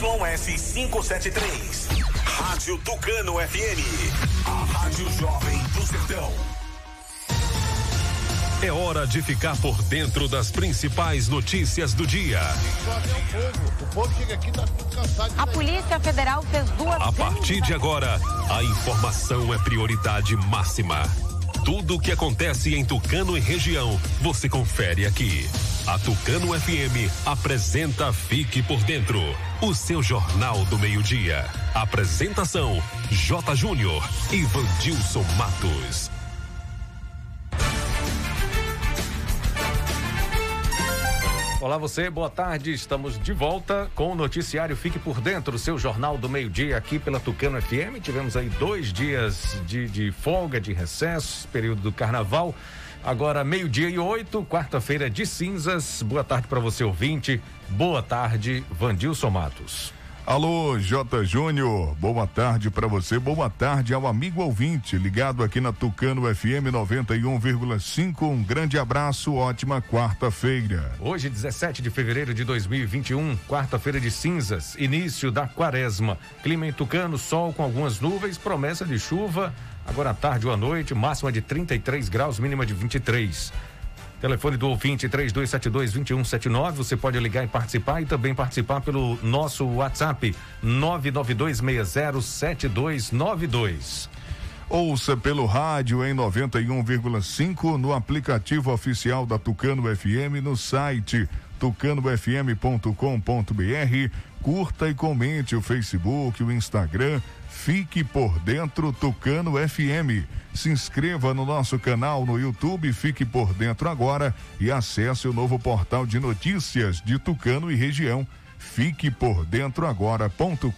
ZYS 573. Rádio Tucano FM. A Rádio Jovem do Sertão. É hora de ficar por dentro das principais notícias do dia. O povo chega aqui tá cansado. A Polícia Federal fez duas. A partir de agora, a informação é prioridade máxima. Tudo o que acontece em Tucano e região, você confere aqui. A Tucano FM apresenta Fique por Dentro, o seu jornal do meio-dia. Apresentação: J. Júnior e Vandilson Matos. Olá você, boa tarde. Estamos de volta com o noticiário Fique por Dentro, seu jornal do meio-dia aqui pela Tucano FM. Tivemos aí dois dias de, de folga, de recesso, período do carnaval. Agora, meio-dia e oito, quarta-feira de cinzas. Boa tarde para você, ouvinte. Boa tarde, Vandilson Matos. Alô, J. Júnior, boa tarde para você, boa tarde ao amigo ouvinte ligado aqui na Tucano FM 91,5. Um grande abraço, ótima quarta-feira. Hoje, 17 de fevereiro de 2021, quarta-feira de cinzas, início da quaresma. Clima em Tucano, sol com algumas nuvens, promessa de chuva. Agora à tarde ou à noite, máxima de 33 graus, mínima de 23. Telefone do ouvinte 3272-2179. Você pode ligar e participar e também participar pelo nosso WhatsApp 992607292. Ouça pelo rádio em 91,5 no aplicativo oficial da Tucano FM no site tucanofm.com.br. Curta e comente o Facebook, o Instagram. Fique por dentro Tucano FM. Se inscreva no nosso canal no YouTube, fique por dentro agora e acesse o novo portal de notícias de Tucano e região. Fique por dentro agora.com.br.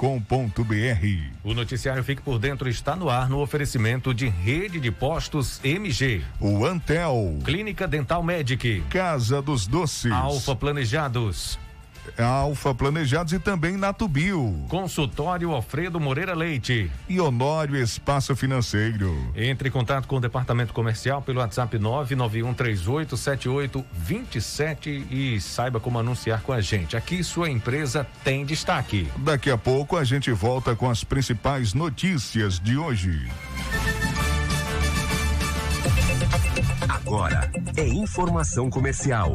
O noticiário Fique por Dentro está no ar no oferecimento de Rede de Postos MG. O Antel. Clínica Dental Medic. Casa dos Doces. Alfa Planejados. Alfa Planejados e também Natubio. Consultório Alfredo Moreira Leite. E Honório Espaço Financeiro. Entre em contato com o departamento comercial pelo WhatsApp 991387827 e saiba como anunciar com a gente. Aqui sua empresa tem destaque. Daqui a pouco a gente volta com as principais notícias de hoje. Agora é informação comercial.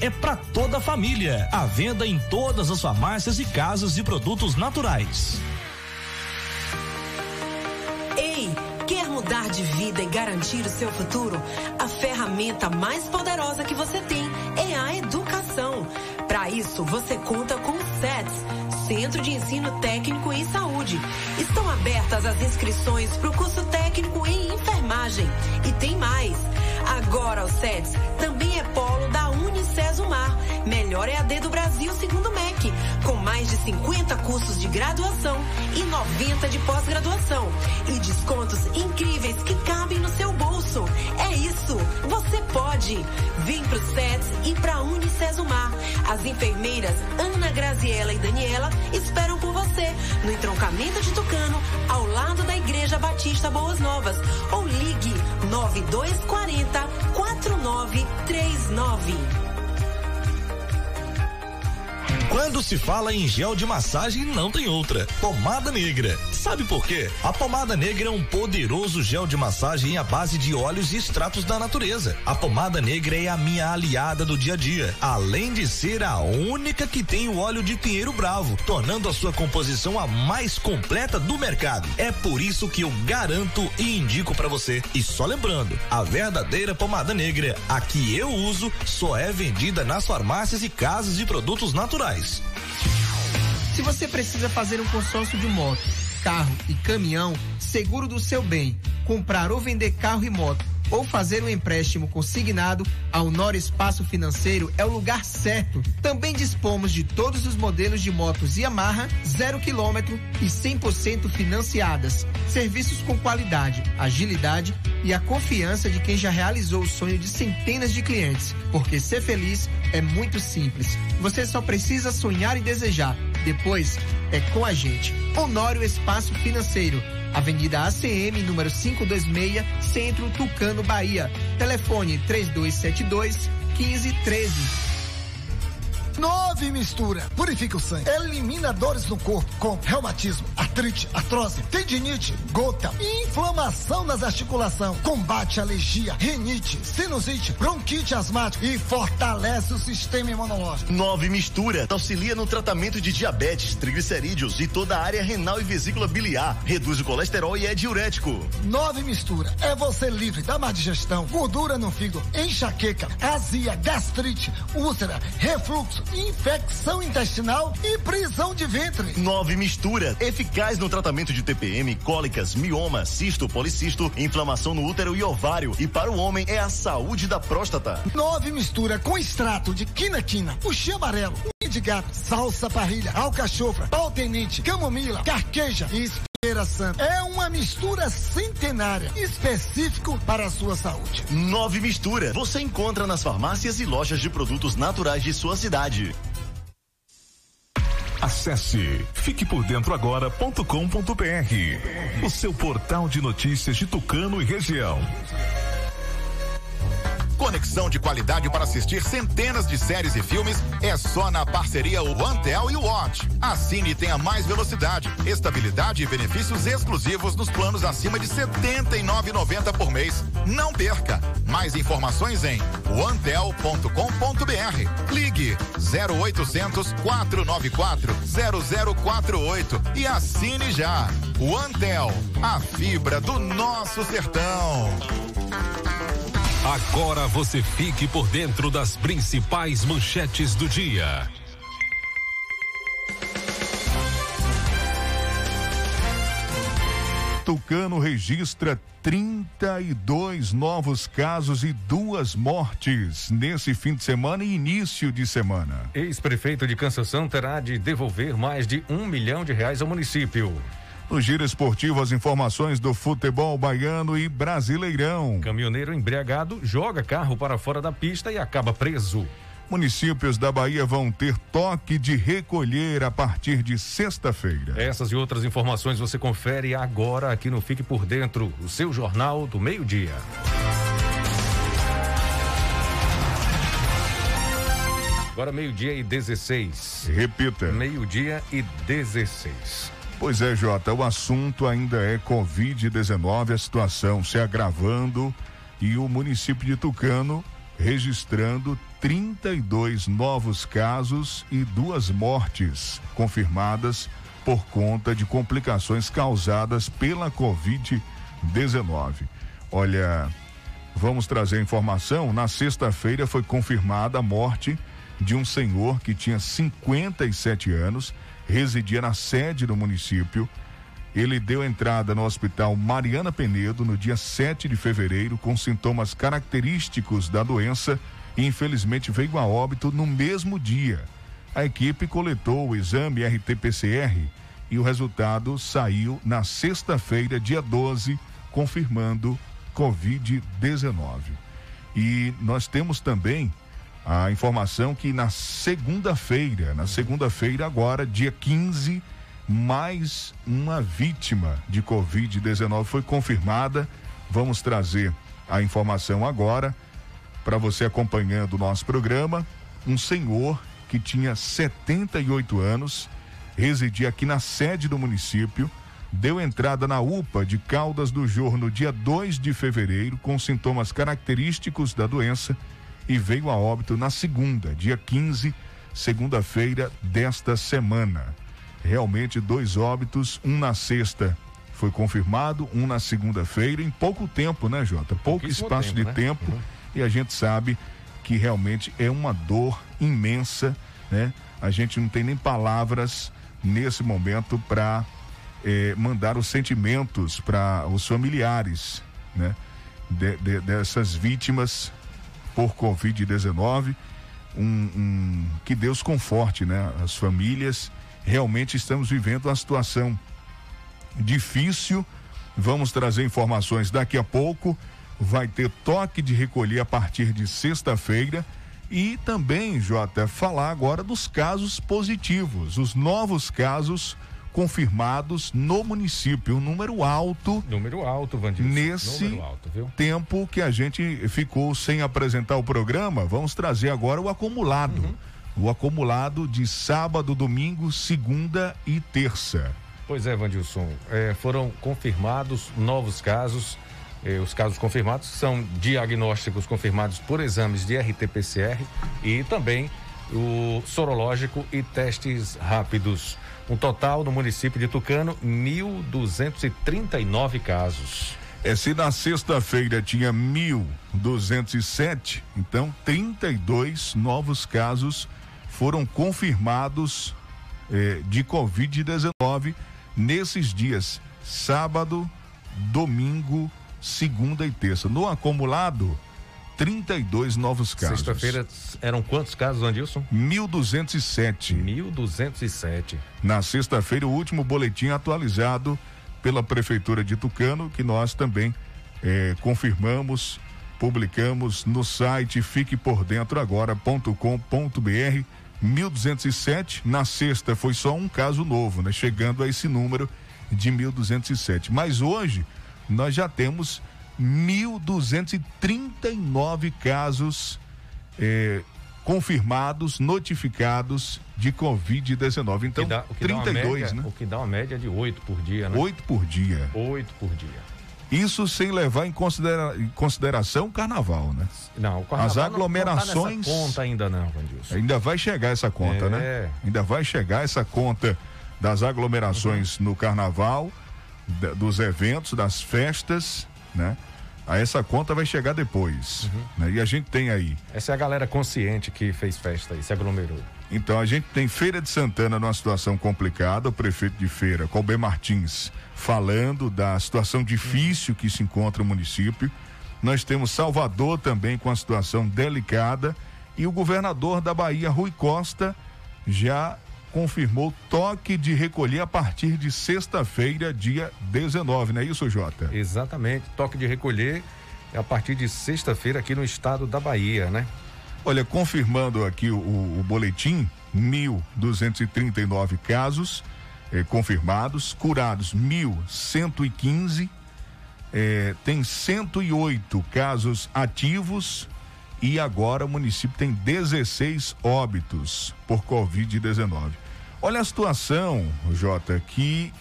é para toda a família. A venda em todas as farmácias e casas de produtos naturais. Ei, quer mudar de vida e garantir o seu futuro? A ferramenta mais poderosa que você tem é a educação. Para isso, você conta com o SETS, Centro de Ensino Técnico em Saúde. Estão abertas as inscrições para o curso técnico em enfermagem. E tem mais. Agora o SETS também é polo da Unicesumar, melhor EAD do Brasil segundo o MEC, com mais de 50 cursos de graduação e 90 de pós-graduação e descontos incríveis que cabem no seu bolso. É isso, você pode. Vem pro SETS e pra Unicesumar. As enfermeiras Ana Graziela e Daniela esperam por você no entroncamento de Tucano, ao lado da Igreja Batista Boas Novas. Ou ligue 9240 4939. Quando se fala em gel de massagem, não tem outra. Pomada Negra. Sabe por quê? A pomada negra é um poderoso gel de massagem à base de óleos e extratos da natureza. A pomada negra é a minha aliada do dia a dia, além de ser a única que tem o óleo de pinheiro bravo, tornando a sua composição a mais completa do mercado. É por isso que eu garanto e indico para você. E só lembrando, a verdadeira pomada negra, a que eu uso, só é vendida nas farmácias e casas de produtos naturais. Se você precisa fazer um consórcio de moto, carro e caminhão, seguro do seu bem, comprar ou vender carro e moto ou fazer um empréstimo consignado, a Honor Espaço Financeiro é o lugar certo. Também dispomos de todos os modelos de motos Yamaha, zero quilômetro e 100% financiadas. Serviços com qualidade, agilidade e a confiança de quem já realizou o sonho de centenas de clientes. Porque ser feliz é muito simples. Você só precisa sonhar e desejar. Depois é com a gente. Honório Espaço Financeiro Avenida ACM, número 526, Centro Tucano, Bahia. Telefone 3272 1513. Nove mistura. Purifica o sangue. Elimina dores no corpo, como reumatismo, artrite, artrose, tendinite, gota, inflamação nas articulações. Combate alergia, rinite, sinusite, bronquite asmática e fortalece o sistema imunológico. Nove mistura. Auxilia no tratamento de diabetes, triglicerídeos e toda a área renal e vesícula biliar. Reduz o colesterol e é diurético. Nove mistura. É você livre da má digestão, gordura no fígado, enxaqueca, azia, gastrite, úlcera, refluxo infecção intestinal e prisão de ventre. Nove mistura, eficaz no tratamento de TPM, cólicas, mioma, cisto, policisto, inflamação no útero e ovário. E para o homem é a saúde da próstata. Nove mistura com extrato de quinaquina, puxê amarelo, de gato, salsa parrilha, alcachofra, pau tenente, camomila, carqueja e Feira Santa. É uma mistura centenária, específico para a sua saúde. Nove Mistura. Você encontra nas farmácias e lojas de produtos naturais de sua cidade. Acesse fiquepordentroagora.com.br, o seu portal de notícias de Tucano e região. Conexão de qualidade para assistir centenas de séries e filmes é só na parceria OneTel e Watch. Assine e tenha mais velocidade, estabilidade e benefícios exclusivos nos planos acima de R$ 79,90 por mês. Não perca! Mais informações em onetel.com.br. Ligue 0800 494 0048 e assine já. OneTel, a fibra do nosso sertão. Agora você fique por dentro das principais manchetes do dia. Tucano registra 32 novos casos e duas mortes nesse fim de semana e início de semana. Ex-prefeito de Cansação terá de devolver mais de um milhão de reais ao município. No giro esportivo, as informações do futebol baiano e brasileirão. Caminhoneiro embriagado joga carro para fora da pista e acaba preso. Municípios da Bahia vão ter toque de recolher a partir de sexta-feira. Essas e outras informações você confere agora aqui no Fique por Dentro, o seu jornal do meio-dia. Agora meio-dia e 16. Repita. Meio-dia e 16. Pois é, Jota, o assunto ainda é Covid-19, a situação se agravando e o município de Tucano registrando 32 novos casos e duas mortes confirmadas por conta de complicações causadas pela Covid-19. Olha, vamos trazer informação. Na sexta-feira foi confirmada a morte de um senhor que tinha 57 anos residia na sede do município. Ele deu entrada no hospital Mariana Penedo no dia 7 de fevereiro com sintomas característicos da doença e infelizmente veio a óbito no mesmo dia. A equipe coletou o exame RT-PCR e o resultado saiu na sexta-feira, dia 12, confirmando Covid-19. E nós temos também a informação que na segunda-feira, na segunda-feira agora, dia 15, mais uma vítima de Covid-19 foi confirmada. Vamos trazer a informação agora para você acompanhando o nosso programa. Um senhor que tinha 78 anos, residia aqui na sede do município, deu entrada na UPA de Caldas do Jor no dia 2 de fevereiro, com sintomas característicos da doença, e veio a óbito na segunda, dia 15, segunda-feira desta semana. Realmente, dois óbitos, um na sexta foi confirmado, um na segunda-feira, em pouco tempo, né, Jota? Pouco espaço tempo, de né? tempo, Uhum. e a gente sabe que realmente é uma dor imensa, né? A gente não tem nem palavras nesse momento para mandar os sentimentos para os familiares, né? de- de- dessas vítimas por Covid-19. Um, um- que Deus conforte, né? As famílias. Realmente estamos vivendo uma situação difícil. Vamos trazer informações daqui a pouco. Vai ter toque de recolher a partir de sexta-feira. E também, Jota, falar agora dos casos positivos, os novos casos confirmados no município. Um número alto. Número alto, Vandilson. Nesse Número alto, viu? tempo que a gente ficou sem apresentar o programa, vamos trazer agora o acumulado. Uhum. O acumulado de sábado, domingo, segunda e terça. Pois é, Vandilson. É, foram confirmados novos casos. É, os casos confirmados são diagnósticos confirmados por exames de RT-PCR e também o sorológico e testes rápidos. Um total no município de Tucano, 1.239 casos. É, se na sexta-feira tinha 1.207, então 32 novos casos foram confirmados eh, de Covid-19 nesses dias, sábado, domingo, segunda e terça. No acumulado, 32 novos casos. Sexta-feira eram quantos casos, Andilson? 1.207. 1.207. Na sexta-feira, o último boletim atualizado pela Prefeitura de Tucano, que nós também eh, confirmamos, publicamos no site fiquepordentroagora.com.br. 1207. Na sexta foi só um caso novo, né? Chegando a esse número de 1207. Mas hoje nós já temos 1239 casos eh, confirmados, notificados de Covid-19. Então, dá- o que dá uma 32, média- né? O que dá uma média de 8 por dia, né? Oito por dia. 8 por dia. Isso sem levar em, considera- em consideração o carnaval, né? Não, o As carnaval não- não tá aglomerações. conta ainda não, Vandilson. Ainda vai chegar essa conta, É. né? Ainda vai chegar essa conta das aglomerações no carnaval, da- dos eventos, das festas, né? Aí essa conta vai chegar depois. né? E a gente tem aí. Essa é a galera consciente que fez festa aí, se aglomerou. Então a gente tem Feira de Santana numa situação complicada, o prefeito de Feira, Colbert Martins, falando da situação difícil que se encontra o município. Nós temos Salvador também com a situação delicada e o governador da Bahia, Rui Costa, já confirmou toque de recolher a partir de sexta-feira, dia 19, não é isso, Jota? Exatamente. Toque de recolher a partir de sexta-feira aqui no estado da Bahia, né? Olha, confirmando aqui o, o boletim, 1.239 casos eh, confirmados, curados 1.115, eh, tem 108 casos ativos e agora o município tem 16 óbitos por Covid-19. Olha a situação, Jota, que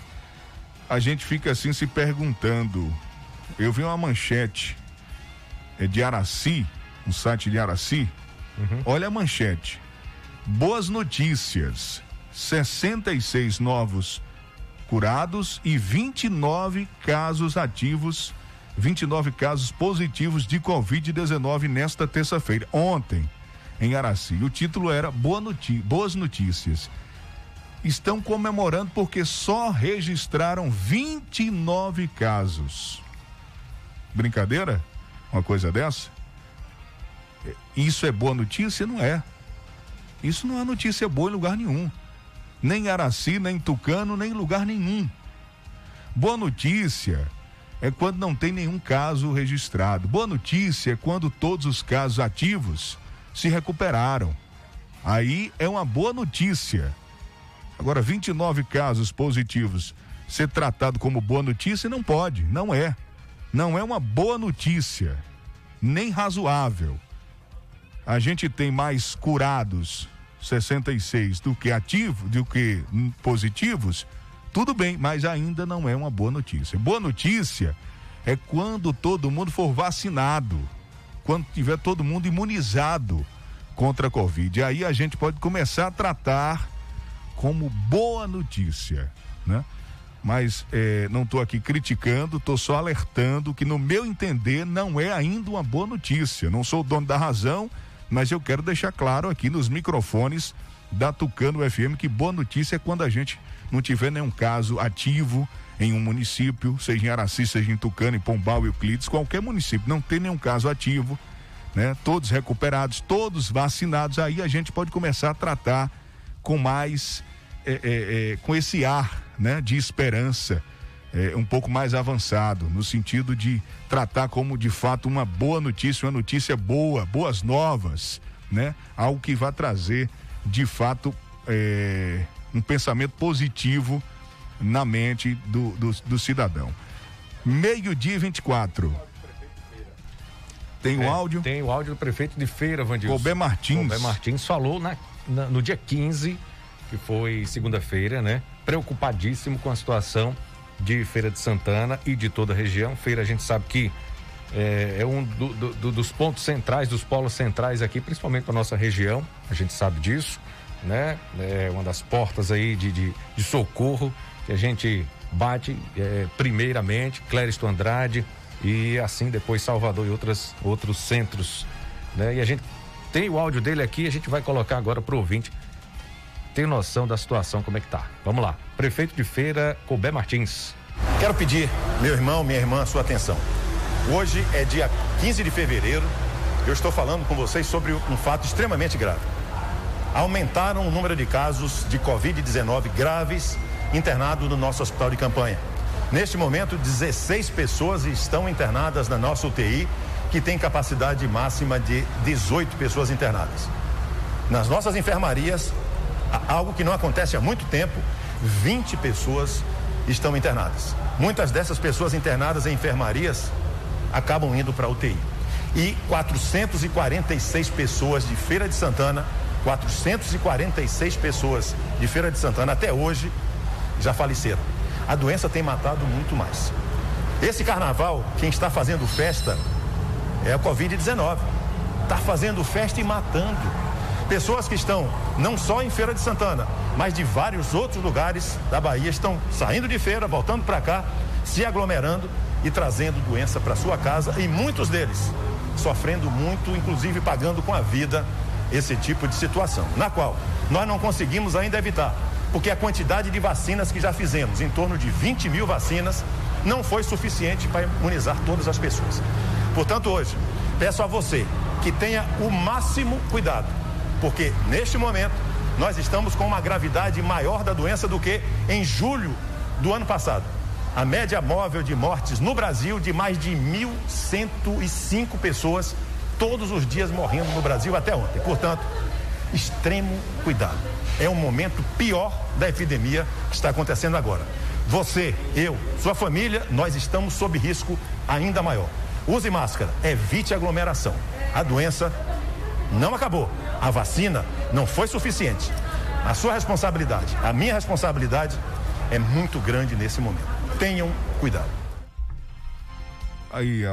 a gente fica assim se perguntando. Eu vi uma manchete eh, de Araci, um site de Araci. Olha a manchete. Boas notícias. 66 novos curados e 29 casos ativos, 29 casos positivos de Covid-19 nesta terça-feira. Ontem, em Araci. O título era Boa noti Boas Notícias. Estão comemorando porque só registraram 29 casos. Brincadeira? Uma coisa dessa? Isso é boa notícia? Não é. Isso não é notícia boa em lugar nenhum. Nem em Araci, nem em Tucano, nem em lugar nenhum. Boa notícia é quando não tem nenhum caso registrado. Boa notícia é quando todos os casos ativos se recuperaram. Aí é uma boa notícia. Agora, 29 casos positivos ser tratado como boa notícia não pode, não é. Não é uma boa notícia, nem razoável. A gente tem mais curados 66 do que ativo, do que positivos, tudo bem, mas ainda não é uma boa notícia. Boa notícia é quando todo mundo for vacinado, quando tiver todo mundo imunizado contra a Covid. Aí a gente pode começar a tratar como boa notícia, né? Mas é, não estou aqui criticando, estou só alertando que, no meu entender, não é ainda uma boa notícia. Não sou o dono da razão, mas eu quero deixar claro aqui nos microfones da Tucano FM que boa notícia é quando a gente não tiver nenhum caso ativo em um município, seja em Araci, seja em Tucano, em Pombal Euclides, qualquer município, não tem nenhum caso ativo, né? Todos recuperados, todos vacinados, aí a gente pode começar a tratar com mais, é, é, é, com esse ar, né? De esperança, é, um pouco mais avançado, no sentido de tratar como de fato uma boa notícia, uma notícia boa, boas novas, né? Algo que vai trazer de fato é, um pensamento positivo na mente do, do, do cidadão. Meio-dia 24. Tem o É, áudio? Tem o áudio do prefeito de Feira, Vandilson. Colbert Martins. Colbert Martins falou na, no dia 15, que foi segunda-feira, né? Preocupadíssimo com a situação de Feira de Santana e de toda a região. Feira, a gente sabe que é, é um do- do- do- dos pontos centrais, dos polos centrais aqui, principalmente para nossa região. A gente sabe disso, né? É uma das portas aí de, de, de socorro que a gente bate é, primeiramente, Clériston Andrade e assim depois Salvador e outras, outros centros, né? E a gente tem o áudio dele aqui, a gente vai colocar agora pro ouvinte ter noção da situação, como é que tá. Vamos lá. Prefeito de Feira, Colbert Martins. Quero pedir, meu irmão, minha irmã, sua atenção. Hoje é dia 15 de fevereiro. Eu estou falando com vocês sobre um fato extremamente grave. Aumentaram o número de casos de Covid-19 graves internados no nosso hospital de campanha. Neste momento, 16 pessoas estão internadas na nossa UTI, que tem capacidade máxima de 18 pessoas internadas. Nas nossas enfermarias, algo que não acontece há muito tempo, 20 pessoas estão internadas. Muitas dessas pessoas internadas em enfermarias acabam indo para UTI. E 446 pessoas de Feira de Santana, 446 pessoas de Feira de Santana até hoje já faleceram. A doença tem matado muito mais. Esse carnaval, quem está fazendo festa é a Covid-19. Está fazendo festa e matando. Pessoas que estão não só em Feira de Santana, mas de vários outros lugares da Bahia estão saindo de feira, voltando para cá, se aglomerando e trazendo doença para sua casa e muitos deles sofrendo muito, inclusive pagando com a vida esse tipo de situação, na qual nós não conseguimos ainda evitar, porque a quantidade de vacinas que já fizemos, em torno de 20 mil vacinas, não foi suficiente para imunizar todas as pessoas. Portanto, hoje, peço a você que tenha o máximo cuidado, porque neste momento nós estamos com uma gravidade maior da doença do que em julho do ano passado. A média móvel de mortes no Brasil de mais de 1.105 pessoas todos os dias morrendo no Brasil até ontem. Portanto, extremo cuidado. É um momento pior da epidemia que está acontecendo agora. Você, eu, sua família, nós estamos sob risco ainda maior. Use máscara, evite aglomeração. A doença não acabou. A vacina não foi suficiente. A sua responsabilidade, a minha responsabilidade é muito grande nesse momento. Tenham cuidado. Aí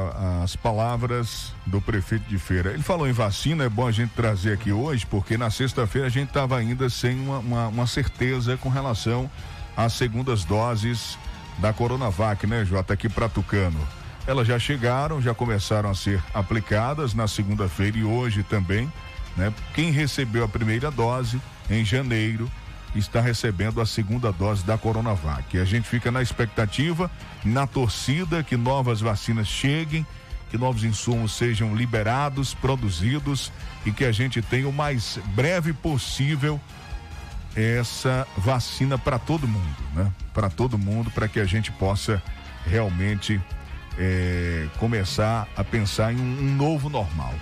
as palavras do prefeito de feira. Ele falou em vacina, é bom a gente trazer aqui hoje, porque na sexta-feira a gente estava ainda sem uma, uma- uma certeza com relação às segundas doses da Coronavac, né, Jota, aqui para Tucano. Elas já chegaram, já começaram a ser aplicadas na segunda-feira e hoje também, né? Quem recebeu a primeira dose em janeiro está recebendo a segunda dose da Coronavac. E a gente fica na expectativa, na torcida que novas vacinas cheguem, que novos insumos sejam liberados, produzidos e que a gente tenha o mais breve possível essa vacina para todo mundo, né? Para todo mundo, para que a gente possa realmente eh, começar a pensar em um, novo normal.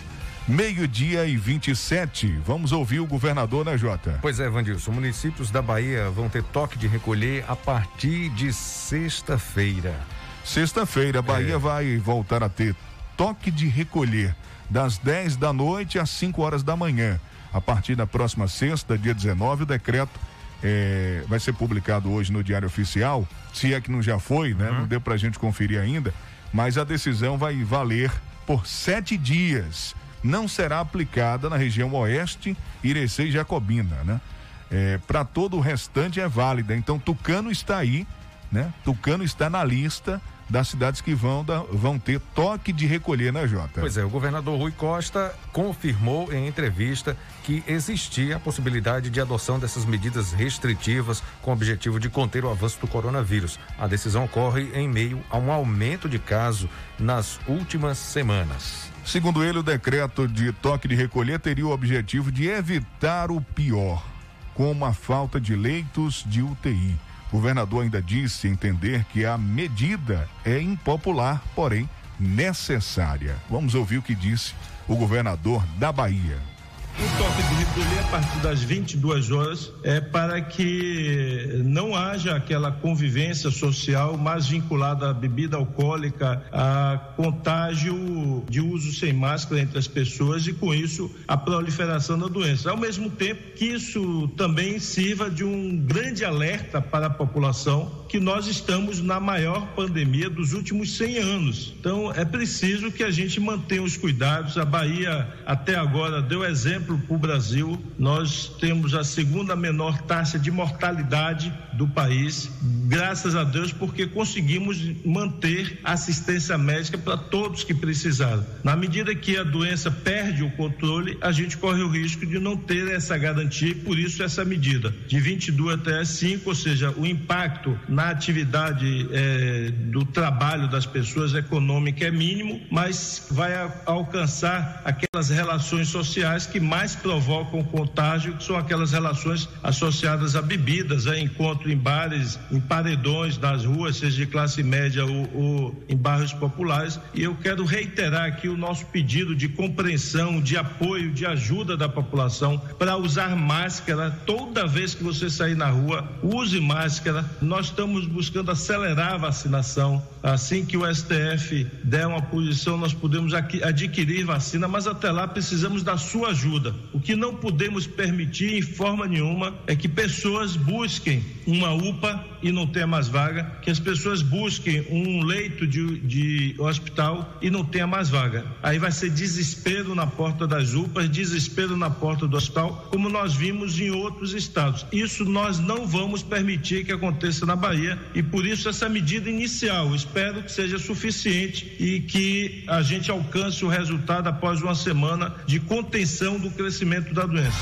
Meio-dia e 27. Vamos ouvir o governador, né, Jota? Pois é, Vandilson, municípios da Bahia vão ter toque de recolher a partir de sexta-feira. Sexta-feira, a Bahia vai voltar a ter toque de recolher das 10 da noite às 5 horas da manhã. A partir da próxima sexta, dia 19, o decreto é, vai ser publicado hoje no Diário Oficial, se é que não já foi, né? Uhum. Não deu para a gente conferir ainda, mas a decisão vai valer por sete dias. Não será aplicada na região oeste, Irecê e Jacobina, né? É, para todo o restante é válida. Então, Tucano está aí, né? Tucano está na lista das cidades que vão, da, vão ter toque de recolher, né, Jota? Pois é, o governador Rui Costa confirmou em entrevista que existia a possibilidade de adoção dessas medidas restritivas com o objetivo de conter o avanço do coronavírus. A decisão ocorre em meio a um aumento de casos nas últimas semanas. Segundo ele, o decreto de toque de recolher teria o objetivo de evitar o pior, como a falta de leitos de UTI o governador ainda disse entender que a medida é impopular, porém necessária. Vamos ouvir o que disse o governador da Bahia. O toque de recolher a partir das 22 horas é para que não haja aquela convivência social mais vinculada à bebida alcoólica, a contágio de uso sem máscara entre as pessoas e com isso a proliferação da doença. Ao mesmo tempo que isso também sirva de um grande alerta para a população que nós estamos na maior pandemia dos últimos 100 anos. Então é preciso que a gente mantenha os cuidados. A Bahia até agora deu exemplo para o Brasil. Nós temos a segunda menor taxa de mortalidade do país, graças a Deus, porque conseguimos manter assistência médica para todos que precisaram. Na medida que a doença perde o controle, a gente corre o risco de não ter essa garantia e por isso essa medida de 22 até 5, ou seja, o impacto na atividade é, do trabalho das pessoas econômica é mínimo, mas vai a, alcançar aquelas relações sociais que mais provocam contágio, que são aquelas relações associadas a bebidas, a encontro em bares, em paredões nas ruas, seja de classe média ou, ou em bairros populares. E eu quero reiterar aqui o nosso pedido de compreensão, de apoio, de ajuda da população para usar máscara toda vez que você sair na rua, use máscara. Nós estamos buscando acelerar a vacinação. Assim que o STF der uma posição, nós podemos adquirir vacina, mas até lá precisamos da sua ajuda. O que não podemos permitir em forma nenhuma é que pessoas busquem uma UPA e não tenha mais vaga, que as pessoas busquem um leito de, de hospital e não tenha mais vaga. Aí vai ser desespero na porta das UPAs, desespero na porta do hospital, como nós vimos em outros estados. Isso nós não vamos permitir que aconteça na Bahia e por isso essa medida inicial. Espero que seja suficiente e que a gente alcance o resultado após uma semana de contenção do crescimento da doença.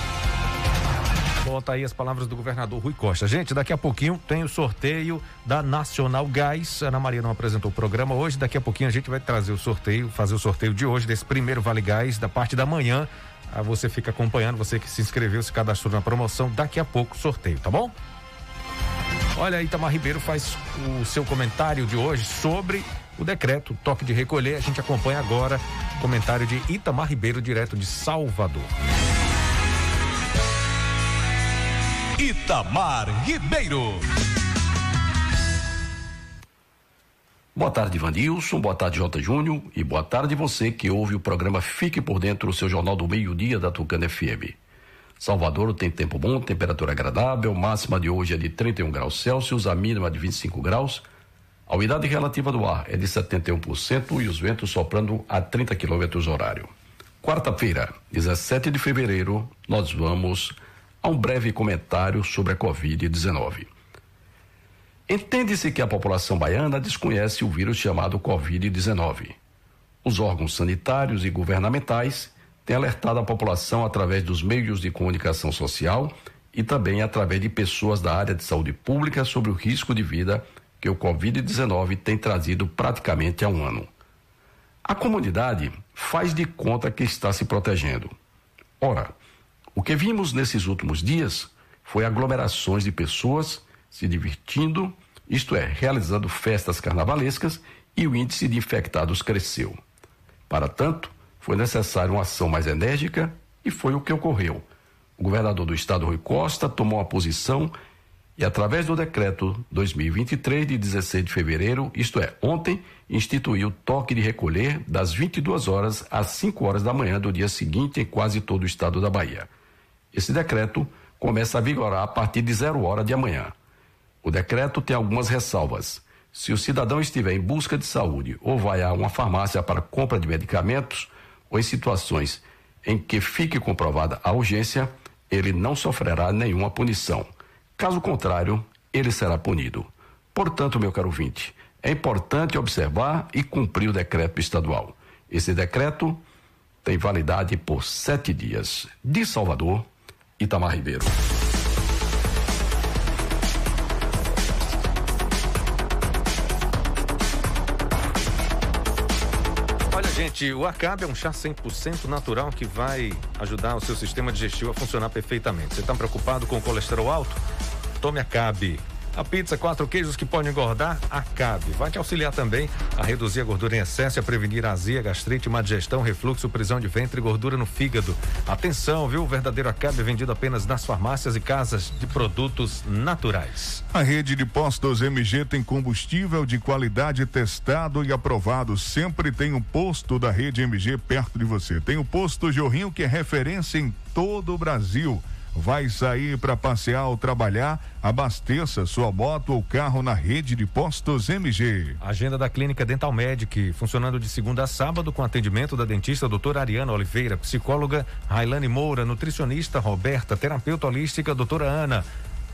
Bota aí as palavras do governador Rui Costa. Gente, daqui a pouquinho tem o sorteio da Nacional Gás. Ana Maria não apresentou o programa hoje. Daqui a pouquinho a gente vai trazer o sorteio, fazer o sorteio de hoje, desse primeiro Vale Gás, da parte da manhã. Aí você fica acompanhando, você que se inscreveu, se cadastrou na promoção. Daqui a pouco sorteio, tá bom? Olha, Itamar Ribeiro faz o seu comentário de hoje sobre o decreto toque de recolher. A gente acompanha agora o comentário de Itamar Ribeiro, direto de Salvador. Itamar Ribeiro. Boa tarde, Vandilson. Boa tarde, J. Júnior. E boa tarde você que ouve o programa Fique por Dentro, o seu jornal do meio-dia da Tucana FM. Salvador tem tempo bom, temperatura agradável, máxima de hoje é de 31 graus Celsius, a mínima de 25 graus. A umidade relativa do ar é de 71% e os ventos soprando a 30 km horário. Quarta-feira, 17 de fevereiro, nós vamos a um breve comentário sobre a Covid-19. Entende-se que a população baiana desconhece o vírus chamado Covid-19. Os órgãos sanitários e governamentais tem alertado a população através dos meios de comunicação social e também através de pessoas da área de saúde pública sobre o risco de vida que o Covid-19 tem trazido praticamente há um ano. A comunidade faz de conta que está se protegendo. Ora, o que vimos nesses últimos dias foi aglomerações de pessoas se divertindo, isto é, realizando festas carnavalescas, e o índice de infectados cresceu. Para tanto, foi necessária uma ação mais enérgica e foi o que ocorreu. O governador do estado, Rui Costa, tomou a posição e, através do decreto 2023 de 16 de fevereiro, isto é, ontem, instituiu toque de recolher das 22 horas às 5 horas da manhã do dia seguinte em quase todo o estado da Bahia. Esse decreto começa a vigorar a partir de zero hora de amanhã. O decreto tem algumas ressalvas. Se o cidadão estiver em busca de saúde ou vai a uma farmácia para compra de medicamentos, ou em situações em que fique comprovada a urgência, ele não sofrerá nenhuma punição. Caso contrário, ele será punido. Portanto, meu caro ouvinte, é importante observar e cumprir o decreto estadual. Esse decreto tem validade por sete dias. De Salvador, Itamar Ribeiro. Olha, gente, o Acabe é um chá 100% natural que vai ajudar o seu sistema digestivo a funcionar perfeitamente. Você está preocupado com o colesterol alto? Tome Acabe. A pizza quatro queijos que pode engordar, acabe. Vai te auxiliar também a reduzir a gordura em excesso e a prevenir azia, gastrite, má digestão, refluxo, prisão de ventre e gordura no fígado. Atenção, viu? O verdadeiro acabe é vendido apenas nas farmácias e casas de produtos naturais. A rede de postos MG tem combustível de qualidade testado e aprovado. Sempre tem um posto da rede MG perto de você. Tem o posto Jorrinho que é referência em todo o Brasil. Vai sair para passear ou trabalhar? Abasteça sua moto ou carro na rede de postos MG. Agenda da Clínica Dental Medic, funcionando de segunda a sábado com atendimento da dentista doutora Ariana Oliveira, psicóloga Railane Moura, nutricionista Roberta, terapeuta holística doutora Ana.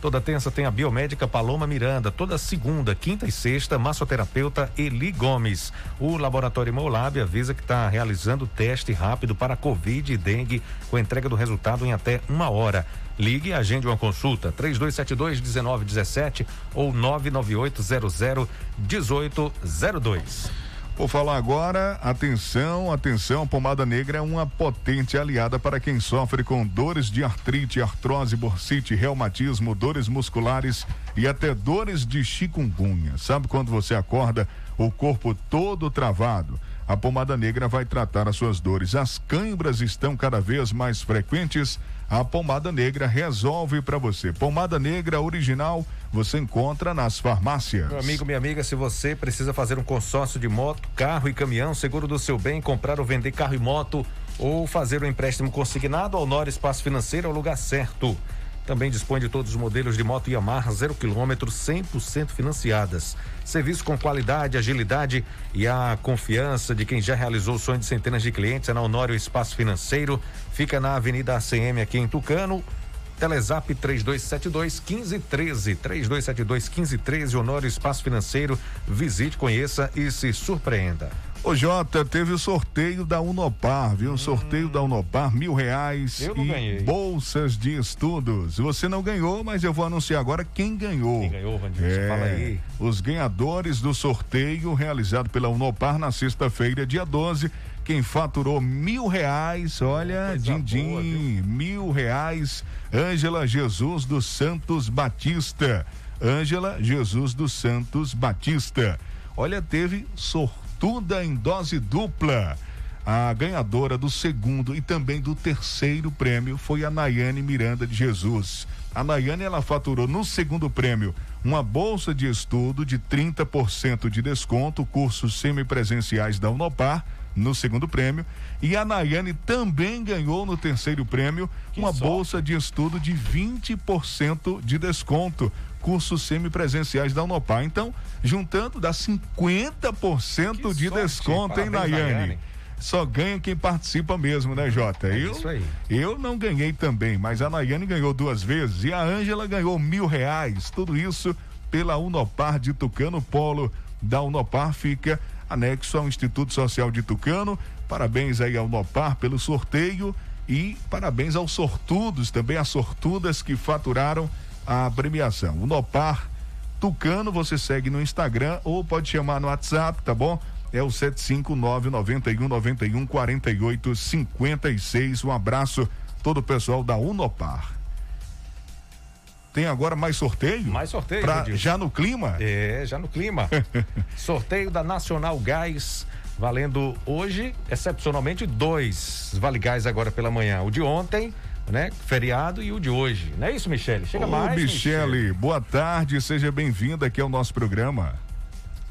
Toda terça tem a biomédica Paloma Miranda. Toda segunda, quinta e sexta, massoterapeuta Eli Gomes. O laboratório Molab avisa que está realizando teste rápido para Covid e dengue com entrega do resultado em até uma hora. Ligue e agende uma consulta 3272-1917 ou 99800-1802. Vou falar agora, atenção, atenção, pomada negra é uma potente aliada para quem sofre com dores de artrite, artrose, bursite, reumatismo, dores musculares e até dores de chikungunya. Sabe quando você acorda o corpo todo travado? A pomada negra vai tratar as suas dores. As câimbras estão cada vez mais frequentes a pomada negra resolve para você. Pomada negra original você encontra nas farmácias. Meu amigo, minha amiga, se você precisa fazer um consórcio de moto, carro e caminhão, seguro do seu bem, comprar ou vender carro e moto ou fazer um empréstimo consignado ao Nor Espaço Financeiro é o lugar certo. Também dispõe de todos os modelos de moto Yamaha zero quilômetro, 100% financiadas. Serviço com qualidade, agilidade e a confiança de quem já realizou o sonho de centenas de clientes é na Honório Espaço Financeiro. Fica na Avenida ACM aqui em Tucano. Telezap 3272 1513. 3272 1513. Honório Espaço Financeiro. Visite, conheça e se surpreenda. Ô Jota, teve o sorteio da Unopar, viu? Hum. Sorteio da Unopar, mil reais eu e ganhei. bolsas de estudos. Você não ganhou, mas eu vou anunciar agora quem ganhou. Quem ganhou, Vandinho? É, fala aí. Os ganhadores do sorteio realizado pela Unopar na sexta-feira, dia 12. Quem faturou mil reais, olha, Dindim, mil reais, Ângela Jesus dos Santos Batista. Ângela Jesus dos Santos Batista. Olha, teve sorteio tudo em dose dupla. A ganhadora do segundo e também do terceiro prêmio foi a Nayane Miranda de Jesus. A Nayane ela faturou no segundo prêmio uma bolsa de estudo de 30% de desconto, cursos semipresenciais da Unopar no segundo prêmio. E a Nayane também ganhou no terceiro prêmio que uma sorte. bolsa de estudo de 20% de desconto, cursos semipresenciais da Unopar. Então, juntando, dá 50% de sorte. desconto, hein, Nayane? Só ganha quem participa mesmo, né, Jota? É eu, isso aí. eu não ganhei também, mas a Nayane ganhou duas vezes e a Ângela ganhou mil reais. Tudo isso pela Unopar de Tucano Polo. Da Unopar fica anexo ao Instituto Social de Tucano. Parabéns aí ao Unopar pelo sorteio e parabéns aos sortudos, também às sortudas que faturaram a premiação. Unopar Tucano, você segue no Instagram ou pode chamar no WhatsApp, tá bom? É o 759 91 91 48 56. Um abraço todo o pessoal da Unopar. Tem agora mais sorteio? Mais sorteio, pra, Já no clima? É, já no clima. sorteio da Nacional Gás, valendo hoje, excepcionalmente, dois Vale Gás agora pela manhã. O de ontem, né? Feriado e o de hoje. Não é isso, Michele? Chega Ô, mais. Michele, Michele, boa tarde, seja bem-vinda aqui ao nosso programa.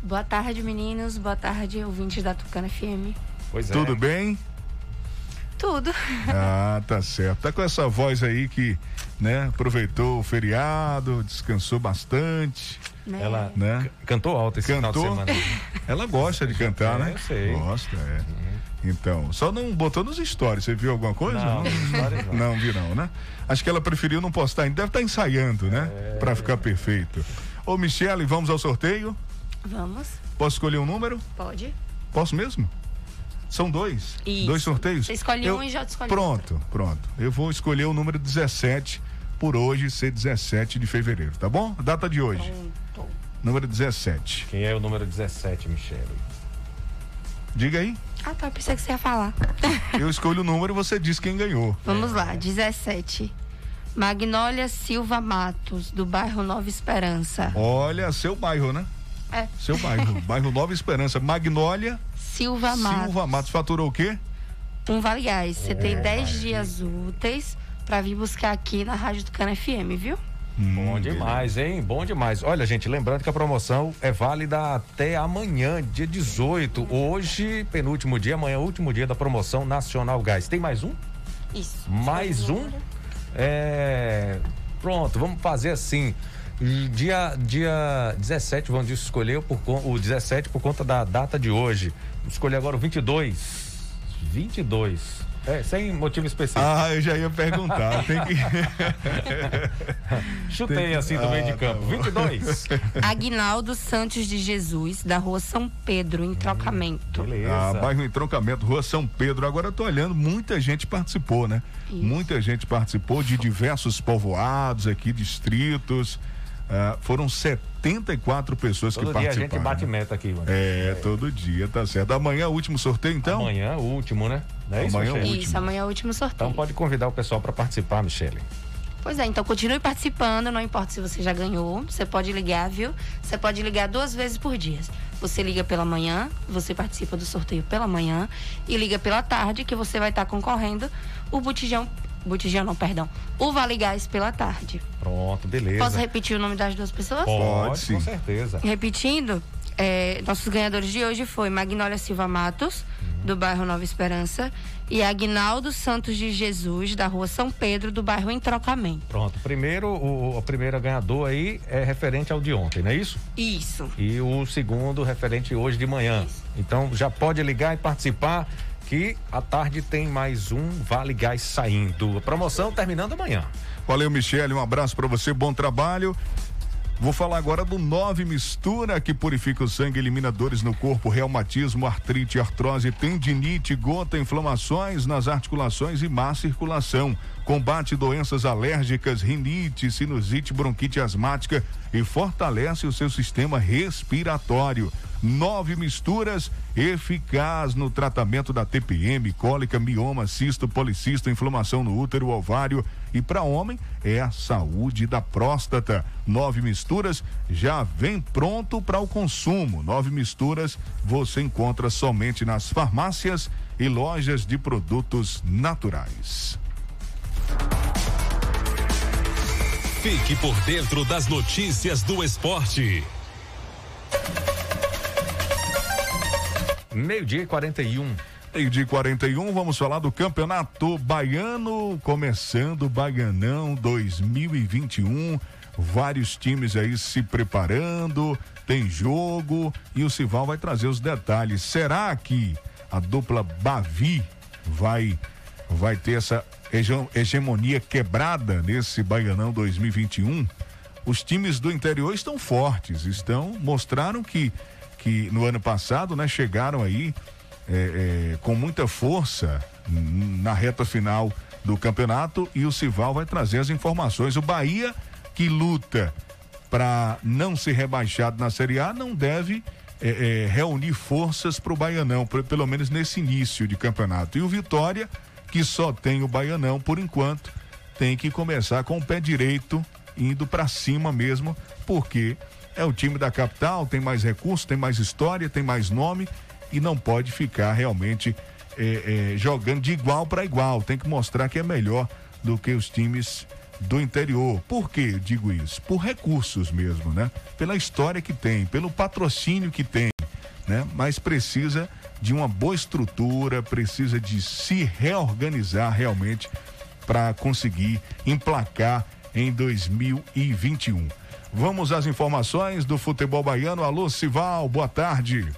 Boa tarde, meninos. Boa tarde, ouvintes da Tucana FM. Pois é. Tudo bem? tudo. Ah, tá certo. Tá com essa voz aí que, né, aproveitou o feriado, descansou bastante. Né? Ela né? cantou alto esse Cantou. final de semana. Ela gosta de cantar, É, né? eu sei. Gosta, é. Então, só não botou nos stories. Você viu alguma coisa? Não, não. Não vi não, né? Acho que ela preferiu não postar. ainda Deve estar ensaiando, né? É. Pra ficar perfeito. Ô, Michele, vamos ao sorteio? Vamos? Posso escolher um número? Pode. Posso mesmo? São dois? Isso. Dois sorteios? Você escolhe um e já escolhe Pronto, pronto. Eu vou escolher o número 17 por hoje ser 17 de fevereiro, tá bom? Data de hoje. Número 17. Quem é o número 17, Michele? Diga aí. Ah, tá. Eu pensei que você ia falar. Eu escolho o número e você diz quem ganhou. Vamos lá, 17. Magnólia Silva Matos, do bairro Nova Esperança. Olha, seu bairro, né? É. Seu bairro. bairro Nova Esperança. Magnólia Silva Matos. Silva Matos. Faturou o quê? Um Vale Gás. Você tem É, 10 dias úteis pra vir buscar aqui na Rádio Tucano FM, viu? Bom demais, hein? Bom demais. Olha, gente, lembrando que a promoção é válida até amanhã, dia 18. Hoje, penúltimo dia, amanhã, último dia da promoção Nacional Gás. Tem mais um? Isso. Mais um? É. Pronto, vamos fazer assim. Dia, dia 17, o Vandilson escolheu por, o 17 por conta da data de hoje. Vamos escolher agora o 22. 22. É, sem motivo específico. Ah, eu já ia perguntar. Tem que. Chutei Tem que- assim do meio de Ah, campo. tá bom. 22. Aguinaldo Santos de Jesus, da rua São Pedro, em trocamento. Ah, bairro Entroncamento, Rua São Pedro. Agora eu tô olhando, muita gente participou, né? Muita gente participou de diversos povoados aqui, distritos. Ah, foram 74 pessoas Todo que dia a participaram. gente bate meta aqui, mano. É, todo dia, tá certo. Amanhã, último sorteio, então? Amanhã, o último, né? Não é isso, Amanhã é o Michele? Isso, amanhã é o último sorteio. Então pode convidar o pessoal para participar, Michele. Pois é, então continue participando, não importa se você já ganhou, você pode ligar, viu? Você pode ligar duas vezes por dia. Você liga pela manhã, você participa do sorteio pela manhã e liga pela tarde, que você vai estar concorrendo o botijão, botijão não, perdão, o Vale Gás pela tarde. Pronto, beleza. Posso repetir o nome das duas pessoas? Pode, com certeza. Repetindo, é, nossos ganhadores de hoje foi Magnólia Silva Matos, do bairro Nova Esperança, e Agnaldo Santos de Jesus, da rua São Pedro, do bairro Entrocamento. Pronto. Primeiro, o, a primeira ganhador aí é referente ao de ontem, não é isso? Isso. E o segundo referente hoje de manhã. Então já pode ligar e participar que à tarde tem mais um Vale Gás saindo. A promoção terminando amanhã. Valeu, Michele. Um abraço pra você, bom trabalho. Vou falar agora do Nove Mistura, que purifica o sangue, elimina dores no corpo, reumatismo, artrite, artrose, tendinite, gota, inflamações nas articulações e má circulação. Combate doenças alérgicas, rinite, sinusite, bronquite asmática e fortalece o seu sistema respiratório. Nove misturas eficaz no tratamento da TPM, cólica, mioma, cisto, policisto, inflamação no útero, ovário e para homem é a saúde da próstata. Nove misturas já vem pronto para o consumo. Nove misturas você encontra somente nas farmácias e lojas de produtos naturais. Fique por dentro das notícias do esporte. Meio-dia e 41. Meio-dia e 41, vamos falar do Campeonato Baiano, começando o Baianão 2021. Vários times aí se preparando, tem jogo e o Sival vai trazer os detalhes. Será que a dupla Bavi vai vai ter essa hege- hegemonia quebrada nesse Baianão 2021? Os times do interior estão fortes, estão mostraram que que no ano passado, né, chegaram aí é, é, com muita força na reta final do campeonato e o Sival vai trazer as informações. O Bahia que luta para não ser rebaixado na Série A não deve é, é, reunir forças para o Baianão, pre- pelo menos nesse início de campeonato. E o Vitória, que só tem o Baianão por enquanto, tem que começar com o pé direito, indo para cima mesmo, porque é o time da capital, tem mais recursos, tem mais história, tem mais nome e não pode ficar realmente é, é, jogando de igual para igual. Tem que mostrar que é melhor do que os times do interior. Por que digo isso? Por recursos mesmo, né? Pela história que tem, pelo patrocínio que tem. né? Mas precisa de uma boa estrutura, precisa de se reorganizar realmente para conseguir emplacar em 2021. Vamos às informações do futebol baiano. Alô, Sival, boa tarde.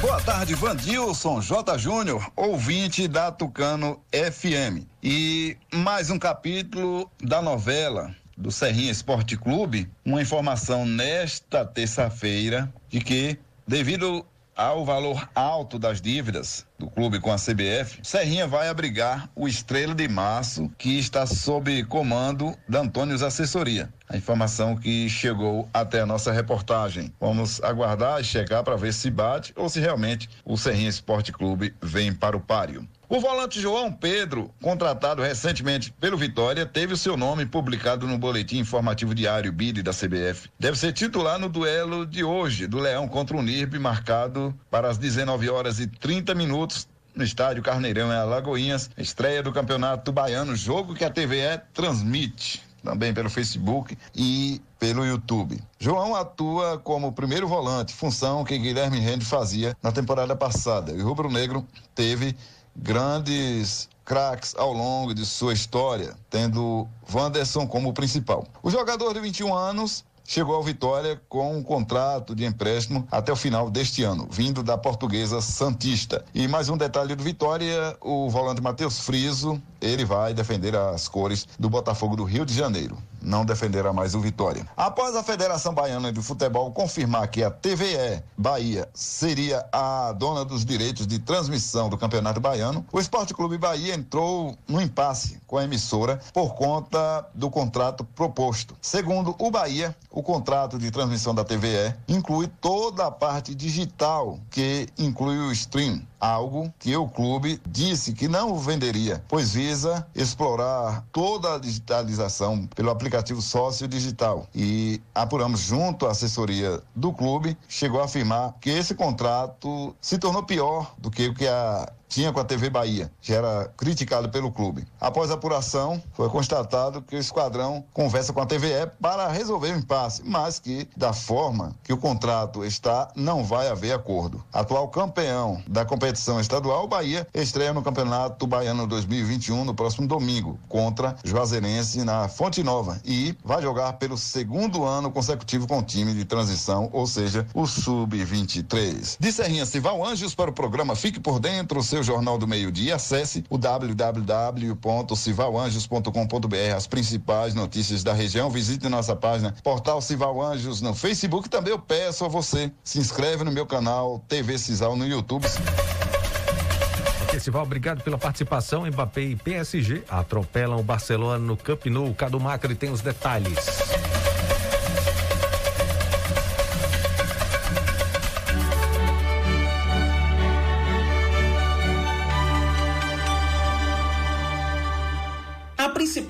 Boa tarde, Vandilson J. Júnior, ouvinte da Tucano FM. E mais um capítulo da novela do Serrinha Esporte Clube. Uma informação nesta terça-feira de que, devido ao valor alto das dívidas do clube com a CBF, Serrinha vai abrigar o Estrela de Março, que está sob comando da Antônios Assessoria. A informação que chegou até a nossa reportagem. Vamos aguardar e chegar para ver se bate ou se realmente o Serrinha Esporte Clube vem para o páreo. O volante João Pedro, contratado recentemente pelo Vitória, teve o seu nome publicado no boletim informativo diário BID da CBF. Deve ser titular no duelo de hoje do Leão contra o NIRB, marcado para as 19 horas e 30 minutos no estádio Carneirão em Alagoinhas, estreia do Campeonato Baiano, jogo que a TVE transmite também pelo Facebook e pelo YouTube. João atua como primeiro volante, função que Guilherme Rende fazia na temporada passada. E o Rubro Negro teve grandes craques ao longo de sua história, tendo Wanderson como principal. O jogador de 21 anos chegou ao Vitória com um contrato de empréstimo até o final deste ano, vindo da portuguesa Santista. E mais um detalhe do Vitória, o volante Matheus Friso, ele vai defender as cores do Botafogo do Rio de Janeiro. Não defenderá mais o Vitória. Após a Federação Baiana de Futebol confirmar que a TVE Bahia seria a dona dos direitos de transmissão do Campeonato Baiano, o Esporte Clube Bahia entrou no impasse com a emissora por conta do contrato proposto. Segundo o Bahia, o contrato de transmissão da TVE inclui toda a parte digital que inclui o stream, algo que o clube disse que não venderia, pois visa explorar toda a digitalização pelo aplicativo sócio digital. E apuramos junto à assessoria do clube, chegou a afirmar que esse contrato se tornou pior do que o que a tinha com a TV Bahia, que era criticado pelo clube. Após a apuração, foi constatado que o esquadrão conversa com a TVE para resolver o impasse, mas que, da forma que o contrato está, não vai haver acordo. Atual campeão da competição estadual, o Bahia estreia no Campeonato Baiano 2021 no próximo domingo, contra Juazeirense na Fonte Nova, e vai jogar pelo segundo ano consecutivo com o time de transição, ou seja, o Sub-23. De Serrinha Cival Anjos para o programa Fique por Dentro, seu seu Jornal do Meio-Dia, acesse o www.civalanjos.com.br, as principais notícias da região. Visite nossa página Portal Cival Anjos no Facebook. Também eu peço a você, se inscreve no meu canal TV Cisal no YouTube. Festival, obrigado pela participação. Mbappé e PSG atropelam o Barcelona no Camp Nou. Cadu Macri tem os detalhes.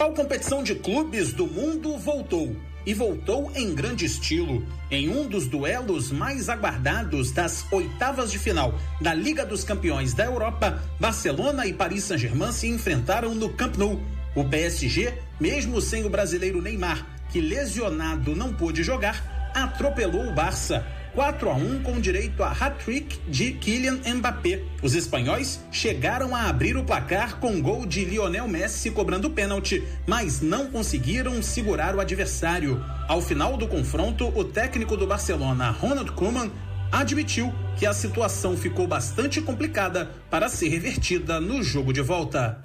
Principal competição de clubes do mundo voltou. E voltou em grande estilo, em um dos duelos mais aguardados das oitavas de final da Liga dos Campeões da Europa, Barcelona e Paris Saint-Germain se enfrentaram no Camp Nou. O PSG, mesmo sem o brasileiro Neymar, que lesionado não pôde jogar, atropelou o Barça 4 a 1 com direito a hat-trick de Kylian Mbappé. Os espanhóis chegaram a abrir o placar com gol de Lionel Messi cobrando pênalti, mas não conseguiram segurar o adversário. Ao final do confronto, o técnico do Barcelona, Ronald Koeman, admitiu que a situação ficou bastante complicada para ser revertida no jogo de volta.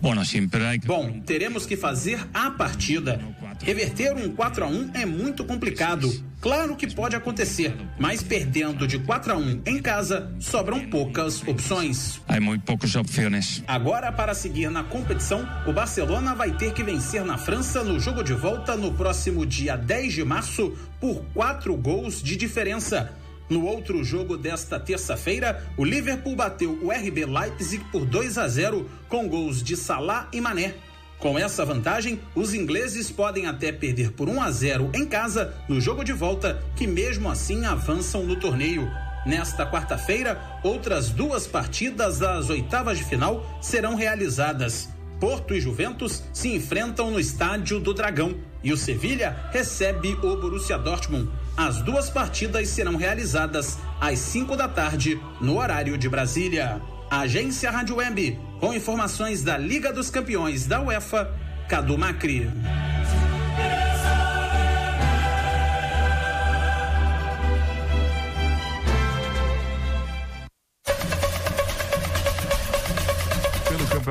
Bom, teremos que fazer a partida. Reverter um 4 a 1 é muito complicado. Claro que pode acontecer, mas perdendo de 4 a 1 em casa, sobram poucas opções. Há muito poucas opções. Agora, para seguir na competição, o Barcelona vai ter que vencer na França no jogo de volta no próximo dia 10 de março por quatro gols de diferença. No outro jogo desta terça-feira, o Liverpool bateu o RB Leipzig por 2 a 0 com gols de Salah e Mané. Com essa vantagem, os ingleses podem até perder por 1 a 0 em casa no jogo de volta, que mesmo assim avançam no torneio. Nesta quarta-feira, outras duas partidas das oitavas de final serão realizadas. Porto e Juventus se enfrentam no estádio do Dragão e o Sevilha recebe o Borussia Dortmund. As duas partidas serão realizadas às 5 da tarde, no horário de Brasília. Agência Rádio Web, com informações da Liga dos Campeões da UEFA, Cadu Macri.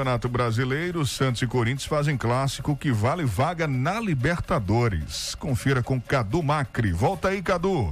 Campeonato Brasileiro, Santos e Corinthians fazem clássico que vale vaga na Libertadores. Confira com Cadu Macri. Volta aí, Cadu.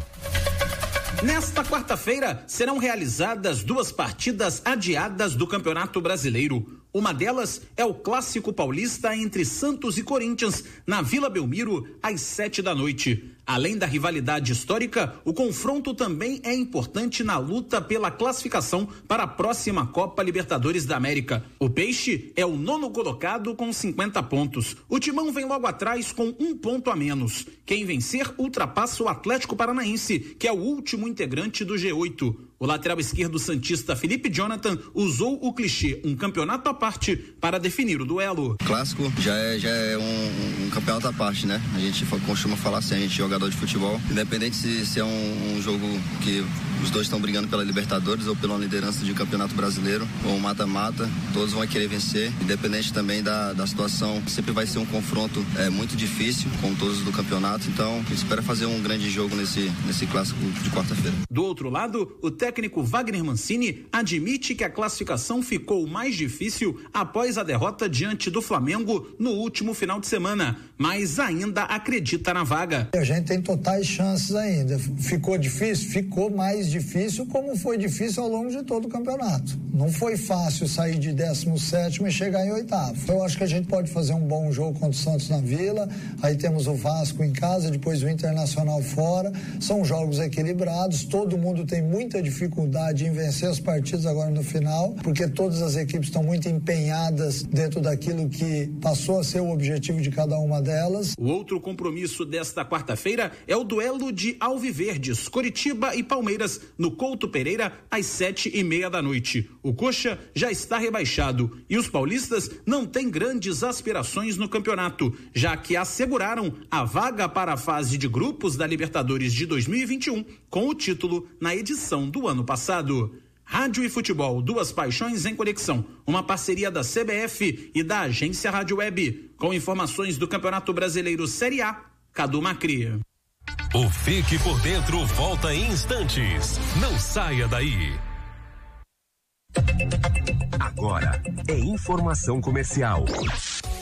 Nesta quarta-feira serão realizadas duas partidas adiadas do Campeonato Brasileiro. Uma delas é o Clássico Paulista entre Santos e Corinthians, na Vila Belmiro, às sete da noite. Além da rivalidade histórica, o confronto também é importante na luta pela classificação para a próxima Copa Libertadores da América. O Peixe é o nono colocado com 50 pontos. O Timão vem logo atrás com um ponto a menos. Quem vencer ultrapassa o Atlético Paranaense, que é o último integrante do G8. O lateral esquerdo Santista Felipe Jonathan usou o clichê um campeonato à parte para definir o duelo. Clássico já é, já é um, um campeonato à parte, né? A gente costuma falar assim, a gente é jogador de futebol, independente se, se é um, um jogo que os dois estão brigando pela Libertadores ou pela liderança de campeonato brasileiro ou mata-mata, todos vão querer vencer, independente também da, da situação. Sempre vai ser um confronto é, muito difícil, com todos do campeonato, então espera fazer um grande jogo nesse, nesse clássico de quarta-feira. Do outro lado, o técnico Wagner Mancini admite que a classificação ficou mais difícil após a derrota diante do Flamengo no último final de semana, mas ainda acredita na vaga. A gente tem totais chances ainda. Ficou difícil? Ficou mais difícil, como foi difícil ao longo de todo o campeonato. Não foi fácil sair de 17 e chegar em oitavo. Eu acho que a gente pode fazer um bom jogo contra o Santos na Vila, aí temos o Vasco em casa, depois o Internacional fora. São jogos equilibrados, todo mundo tem muita dificuldade em vencer os partidos agora no final, porque todas as equipes estão muito empenhadas dentro daquilo que passou a ser o objetivo de cada uma delas. O outro compromisso desta quarta-feira é o duelo de Alviverdes, Coritiba e Palmeiras, no Couto Pereira, às sete e meia da noite. O Coxa já está rebaixado e os paulistas não têm grandes aspirações no campeonato, já que asseguraram a vaga para a fase de grupos da Libertadores de 2021 com o título na edição do ano passado. Rádio e futebol, duas paixões em conexão. Uma parceria da CBF e da agência Rádio Web. Com informações do Campeonato Brasileiro Série A, Cadu Macri. O Fique por Dentro volta em instantes. Não saia daí. Agora é informação comercial.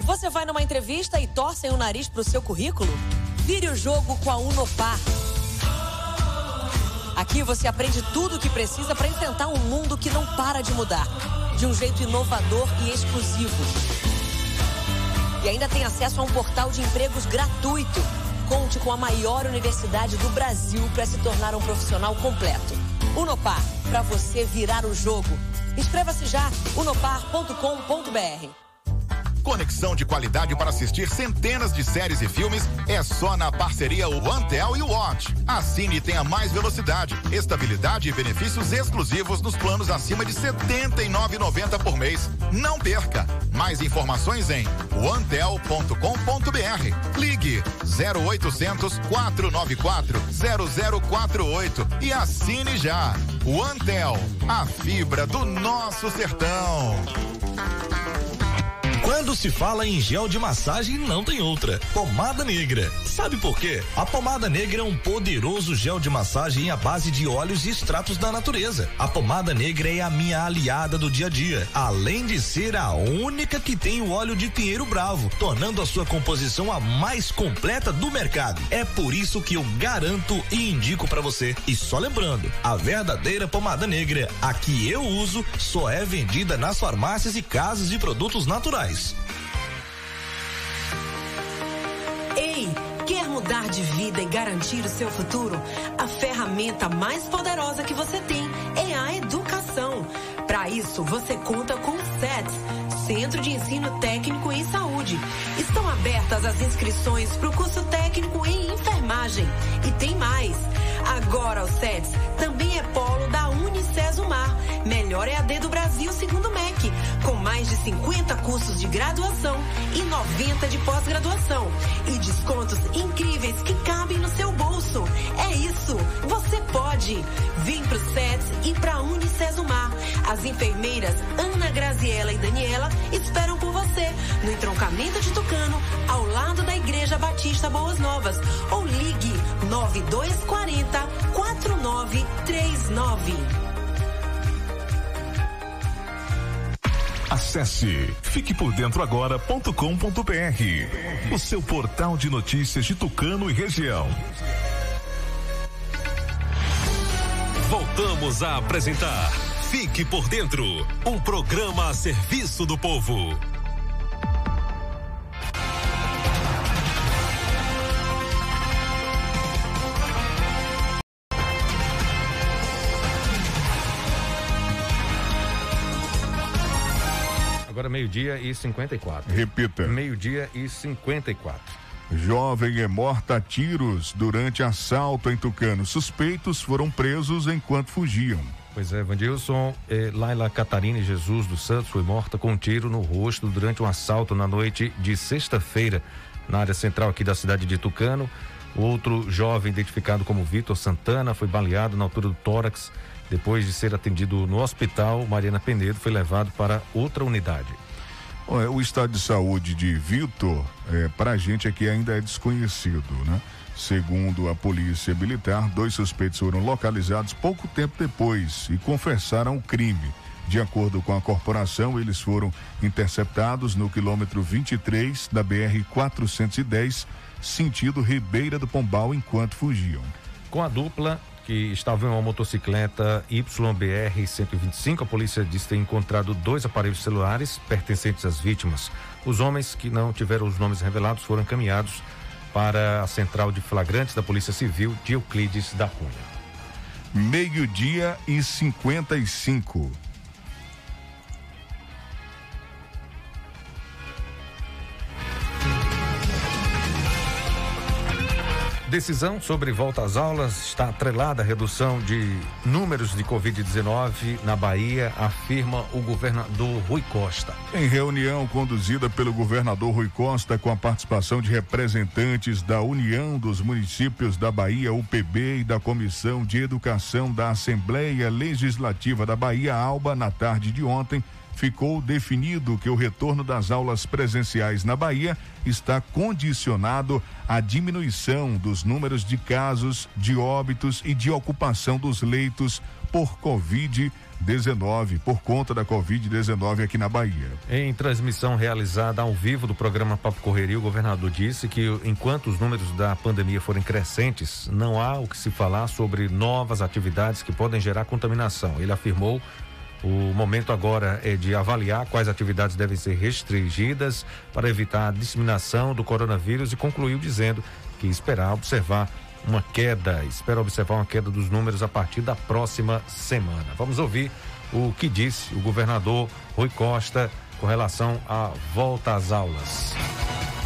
Você vai numa entrevista e torcem o nariz pro seu currículo? Vire o jogo com a Unopar. Aqui você aprende tudo o que precisa para enfrentar um mundo que não para de mudar, de um jeito inovador e exclusivo. E ainda tem acesso a um portal de empregos gratuito. Conte com a maior universidade do Brasil para se tornar um profissional completo. Unopar, para você virar o jogo. Inscreva-se já, unopar.com.br. Conexão de qualidade para assistir centenas de séries e filmes é só na parceria OneTel e Watch. Assine e tenha mais velocidade, estabilidade e benefícios exclusivos nos planos acima de R$ 79,90 por mês. Não perca! Mais informações em onetel.com.br. Ligue 0800 494 0048 e assine já. OneTel, a fibra do nosso sertão. Quando se fala em gel de massagem, não tem outra. Pomada Negra. Sabe por quê? A pomada negra é um poderoso gel de massagem à base de óleos e extratos da natureza. A pomada negra é a minha aliada do dia a dia, além de ser a única que tem o óleo de pinheiro bravo, tornando a sua composição a mais completa do mercado. É por isso que eu garanto e indico para você. E só lembrando, a verdadeira pomada negra, a que eu uso, só é vendida nas farmácias e casas de produtos naturais. Ei, quer mudar de vida e garantir o seu futuro? A ferramenta mais poderosa que você tem é a educação. Para isso, você conta com o SETS, Centro de Ensino Técnico em Saúde. Estão abertas as inscrições para o curso técnico em enfermagem. E tem mais. Agora o SETS também é polo da Unicesumar, melhor EAD do Brasil segundo 50 cursos de graduação e 90 de pós-graduação e descontos incríveis que cabem no seu bolso. É isso, você pode. Vem pro SETS e pra Unicesumar. As enfermeiras Ana Graziela e Daniela esperam por você no entroncamento de Tucano, ao lado da Igreja Batista Boas Novas. Ou ligue 9240 4939. Acesse fiquepordentroagora.com.br, o seu portal de notícias de Tucano e região. Voltamos a apresentar Fique por Dentro um programa a serviço do povo. Agora meio-dia e 54. Repita. Meio-dia e 54. Jovem é morta a tiros durante assalto em Tucano. Suspeitos foram presos enquanto fugiam. Pois é, Vandilson, eh, Laila Catarina Jesus dos Santos foi morta com um tiro no rosto durante um assalto na noite de sexta-feira na área central aqui da cidade de Tucano. Outro jovem, identificado como Vitor Santana, foi baleado na altura do tórax. Depois de ser atendido no hospital, Mariana Penedo foi levado para outra unidade. O estado de saúde de Vitor, é, para a gente aqui ainda é desconhecido, né? Segundo a polícia militar, dois suspeitos foram localizados pouco tempo depois e confessaram o crime. De acordo com a corporação, eles foram interceptados no quilômetro 23 da BR 410, sentido Ribeira do Pombal, enquanto fugiam. Com a dupla que estava em uma motocicleta YBR 125, a polícia diz ter encontrado dois aparelhos celulares pertencentes às vítimas. Os homens que não tiveram os nomes revelados foram encaminhados para a central de flagrantes da Polícia Civil de Euclides da Cunha. Meio-dia e 55. Decisão sobre volta às aulas está atrelada à redução de números de Covid-19 na Bahia, afirma o governador Rui Costa. Em reunião conduzida pelo governador Rui Costa com a participação de representantes da União dos Municípios da Bahia, UPB, e da Comissão de Educação da Assembleia Legislativa da Bahia, ALBA, na tarde de ontem, ficou definido que o retorno das aulas presenciais na Bahia está condicionado à diminuição dos números de casos, de óbitos e de ocupação dos leitos por Covid-19, por conta da Covid-19 aqui na Bahia. Em transmissão realizada ao vivo do programa Papo Correria, o governador disse que enquanto os números da pandemia forem crescentes, não há o que se falar sobre novas atividades que podem gerar contaminação. Ele afirmou o momento agora é de avaliar quais atividades devem ser restringidas para evitar a disseminação do coronavírus e concluiu dizendo que esperar observar uma queda, espera observar uma queda dos números a partir da próxima semana. Vamos ouvir o que disse o governador Rui Costa com relação à volta às aulas.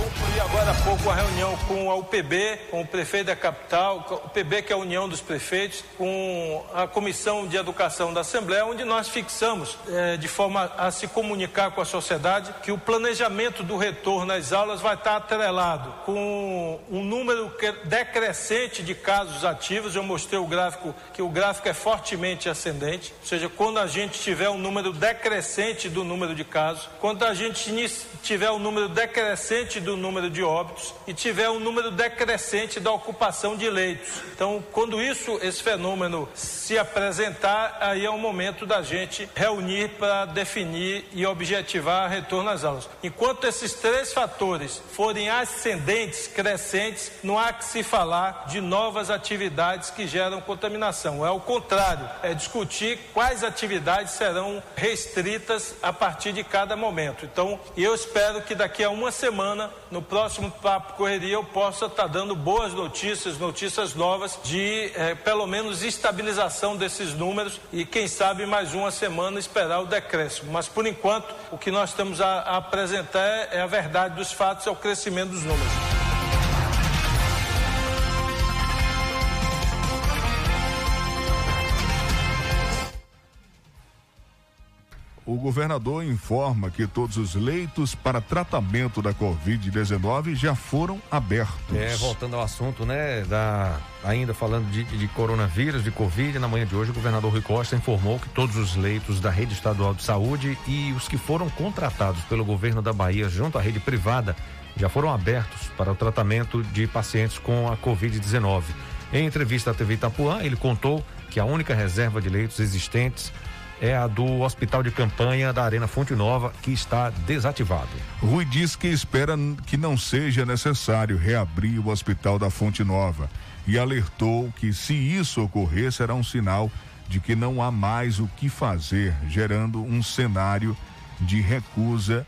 Concluí agora há pouco a reunião com a UPB, com o prefeito da capital, o UPB que é a União dos Prefeitos, com a Comissão de Educação da Assembleia, onde nós fixamos, eh, de forma a se comunicar com a sociedade, que o planejamento do retorno às aulas vai estar atrelado com um número decrescente de casos ativos. Eu mostrei o gráfico, que o gráfico é fortemente ascendente, ou seja, quando a gente tiver um número decrescente do número de casos, quando a gente tiver um número decrescente do número de óbitos e tiver um número decrescente da ocupação de leitos. Então, quando isso, esse fenômeno se apresentar, aí é o momento da gente reunir para definir e objetivar retorno às aulas. Enquanto esses três fatores forem ascendentes, crescentes, não há que se falar de novas atividades que geram contaminação. É o contrário, é discutir quais atividades serão restritas a partir de cada momento. Então, eu espero que daqui a uma semana, no próximo Papo Correria, eu possa estar dando boas notícias, notícias novas de eh, pelo menos estabilização desses números e quem sabe mais uma semana esperar o decréscimo. Mas por enquanto, o que nós temos a, a apresentar é, é a verdade dos fatos, é o crescimento dos números. O governador informa que todos os leitos para tratamento da Covid-19 já foram abertos. É, voltando ao assunto, né, da, ainda falando de, de coronavírus, de Covid, na manhã de hoje o governador Rui Costa informou que todos os leitos da rede estadual de saúde e os que foram contratados pelo governo da Bahia junto à rede privada já foram abertos para o tratamento de pacientes com a Covid-19. Em entrevista à TV Itapuã, ele contou que a única reserva de leitos existentes é a do Hospital de Campanha da Arena Fonte Nova, que está desativado. Rui diz que espera que não seja necessário reabrir o Hospital da Fonte Nova e alertou que, se isso ocorrer, será um sinal de que não há mais o que fazer, gerando um cenário de recusa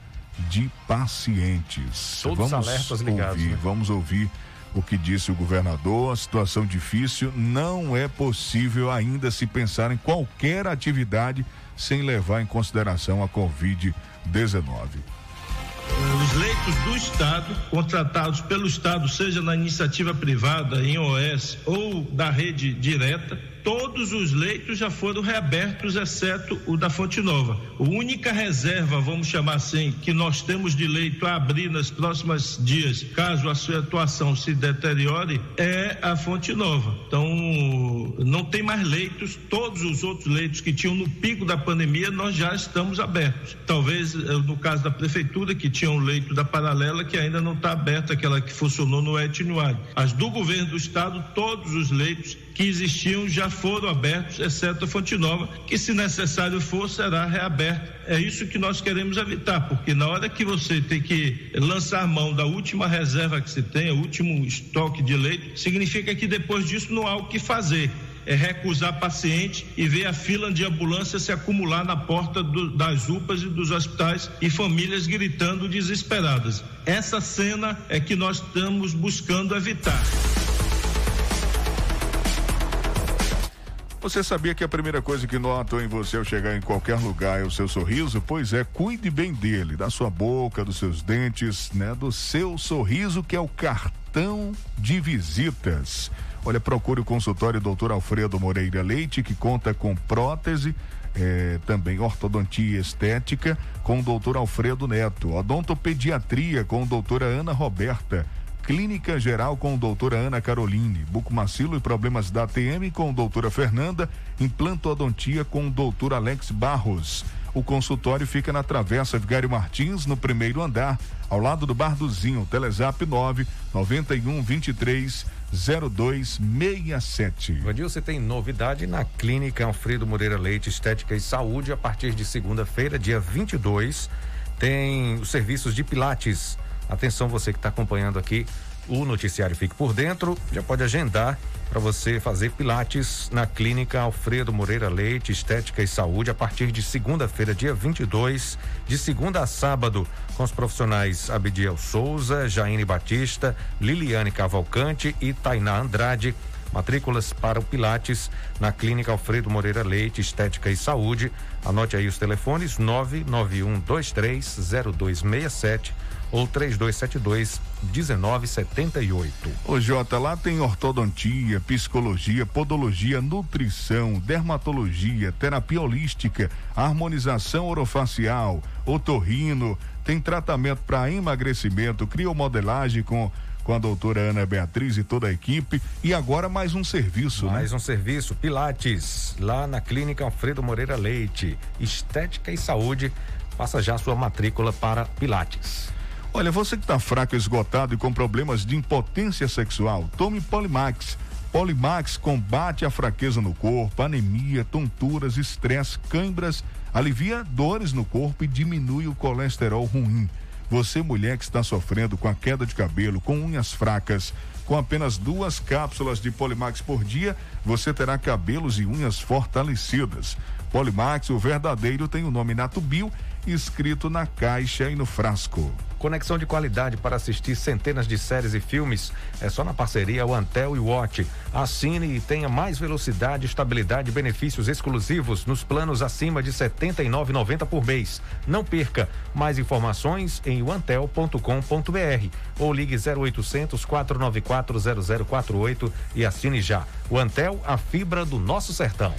de pacientes. Todos vamos alertas ligados, Ouvir, né? Vamos ouvir o que disse o governador. A situação difícil, não é possível ainda se pensar em qualquer atividade sem levar em consideração a Covid-19. Os leitos do Estado, contratados pelo Estado, seja na iniciativa privada, em OS ou da rede direta, todos os leitos já foram reabertos, exceto o da Fonte Nova. A única reserva, vamos chamar assim, que nós temos de leito a abrir nos próximos dias, caso a sua atuação se deteriore, é a Fonte Nova. Então, não tem mais leitos, todos os outros leitos que tinham no pico da pandemia, nós já estamos abertos. Talvez, eh, no caso da Prefeitura, que tinha um leito da Paralela, que ainda não está aberta, aquela que funcionou no Etnuário. As do governo do Estado, todos os leitos que existiam já foram abertos, exceto a Fonte Nova, que se necessário for, será reaberta. É isso que nós queremos evitar, porque na hora que você tem que lançar mão da última reserva que se tem, o último estoque de leite, significa que depois disso não há o que fazer. É recusar paciente e ver a fila de ambulância se acumular na porta do- das UPAs e dos hospitais e famílias gritando desesperadas. Essa cena é que nós estamos buscando evitar. Você sabia que a primeira coisa que notam em você ao chegar em qualquer lugar é o seu sorriso? Pois é, cuide bem dele, da sua boca, dos seus dentes, né? Do seu sorriso, que é o cartão de visitas. Olha, procure o consultório Dr. Alfredo Moreira Leite, que conta com prótese, eh, também ortodontia estética, com o Dr. Alfredo Neto, odontopediatria com doutora Ana Roberta. Clínica Geral com doutora Ana Caroline, bucomacilo e problemas da ATM com doutora Fernanda, implantodontia com doutor Alex Barros. O consultório fica na Travessa Vigário Martins, no primeiro andar, ao lado do Bar do Zinho, Telezap 9 91 23 0267. Vandil, você tem novidade na Clínica Alfredo Moreira Leite Estética e Saúde a partir de segunda-feira, dia 22. Tem os serviços de Pilates. Atenção, você que está acompanhando aqui o noticiário Fique por Dentro, já pode agendar para você fazer Pilates na Clínica Alfredo Moreira Leite Estética e Saúde a partir de segunda-feira, dia 22, de segunda a sábado, com os profissionais Abdiel Souza, Jaine Batista, Liliane Cavalcante e Tainá Andrade. Matrículas para o Pilates na Clínica Alfredo Moreira Leite, Estética e Saúde. Anote aí os telefones 991230267 ou 3272 1978. Ô Jota, lá tem ortodontia, psicologia, podologia, nutrição, dermatologia, terapia holística, harmonização orofacial, otorrino, tem tratamento para emagrecimento, criomodelagem com com a doutora Ana Beatriz e toda a equipe. E agora mais um serviço, mais né? um serviço, Pilates, lá na Clínica Alfredo Moreira Leite. Estética e Saúde. Faça já sua matrícula para Pilates. Olha, você que está fraco, esgotado e com problemas de impotência sexual, tome Polimax. Polimax combate a fraqueza no corpo, anemia, tonturas, estresse, câimbras, alivia dores no corpo e diminui o colesterol ruim. Você, mulher que está sofrendo com a queda de cabelo, com unhas fracas, com apenas duas cápsulas de Polimax por dia, você terá cabelos e unhas fortalecidas. Polimax, o verdadeiro, tem o nome Natubio escrito na caixa e no frasco. Conexão de qualidade para assistir centenas de séries e filmes é só na parceria Antel e Watch. Assine e tenha mais velocidade, estabilidade e benefícios exclusivos nos planos acima de R$ 79,90 por mês. Não perca mais informações em antel.com.br ou ligue 0800 494 0048 e assine já. O Antel, a fibra do nosso sertão.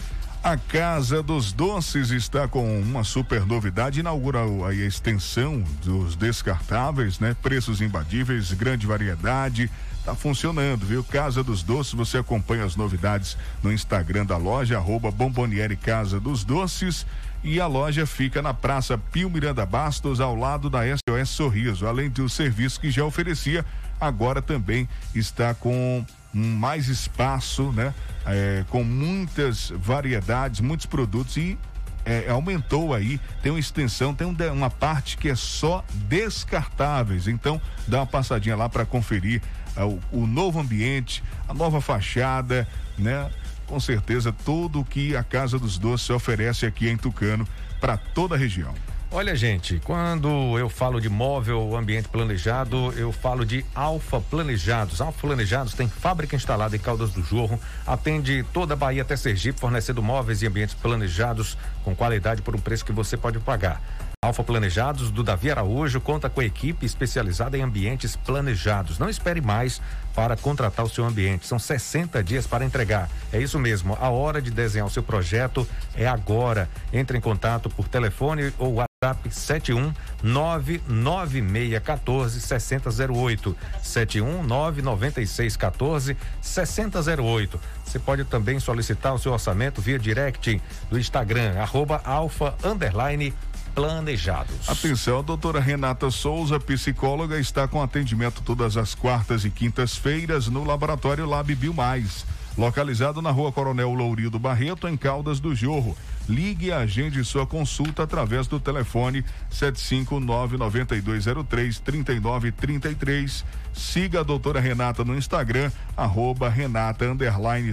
A Casa dos Doces está com uma super novidade, inaugura a extensão dos descartáveis, né? Preços imbatíveis, grande variedade, tá funcionando, viu? Casa dos Doces, você acompanha as novidades no Instagram da loja, arroba Bomboniere Casa dos Doces. E a loja fica na Praça Pio Miranda Bastos, ao lado da SOS Sorriso. Além do serviço que já oferecia, agora também está com mais espaço, né? É, com muitas variedades, muitos produtos e é, aumentou aí, tem uma extensão, tem um, uma parte que é só descartáveis. Então, dá uma passadinha lá para conferir uh, o, o, novo ambiente, a nova fachada, né? Com certeza, tudo o que a Casa dos Doces oferece aqui em Tucano para toda a região. Olha, gente, quando eu falo de móvel ambiente planejado, eu falo de Alfa Planejados. Alfa Planejados tem fábrica instalada em Caldas do Jorro, atende toda a Bahia até Sergipe, fornecendo móveis e ambientes planejados com qualidade por um preço que você pode pagar. Alfa Planejados do Davi Araújo conta com equipe especializada em ambientes planejados. Não espere mais para contratar o seu ambiente. São 60 dias para entregar. É isso mesmo. A hora de desenhar o seu projeto é agora. Entre em contato por telefone ou WhatsApp 71 99614 6008. 71 99614 6008. Você pode também solicitar o seu orçamento via direct do Instagram, arroba alfa underline planejados. Atenção, a doutora Renata Souza, psicóloga, está com atendimento todas as quartas e quintas-feiras no Laboratório Lab Bio Mais, localizado na rua Coronel Lourildo Barreto, em Caldas do Jorro. Ligue e agende sua consulta através do telefone 759-9203-3933. Siga a doutora Renata no Instagram, arroba Renata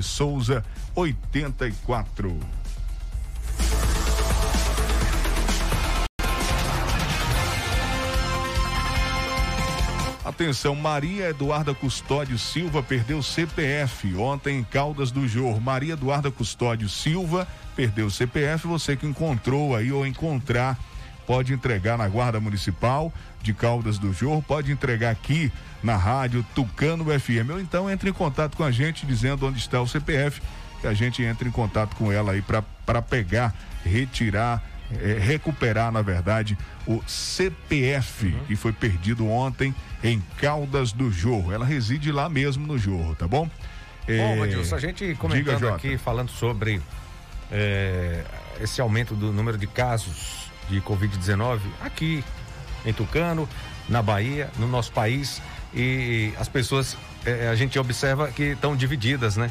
Souza 84. Atenção, Maria Eduarda Custódio Silva perdeu CPF ontem em Caldas do Jorro. Maria Eduarda Custódio Silva perdeu CPF. Você que encontrou aí ou encontrar, pode entregar na Guarda Municipal de Caldas do Jorro, pode entregar aqui na rádio Tucano FM. Ou então entre em contato com a gente dizendo onde está o CPF, que a gente entre em contato com ela aí para pegar, retirar é, recuperar, na verdade, o CPF uhum. que foi perdido ontem em Caldas do Jorro. Ela reside lá mesmo no Jorro, tá bom? É... Bom, Adilson, a gente comentando Diga, aqui, falando sobre é, esse aumento do número de casos de Covid-19 aqui em Tucano, na Bahia, no nosso país, e as pessoas, é, a gente observa que estão divididas, né?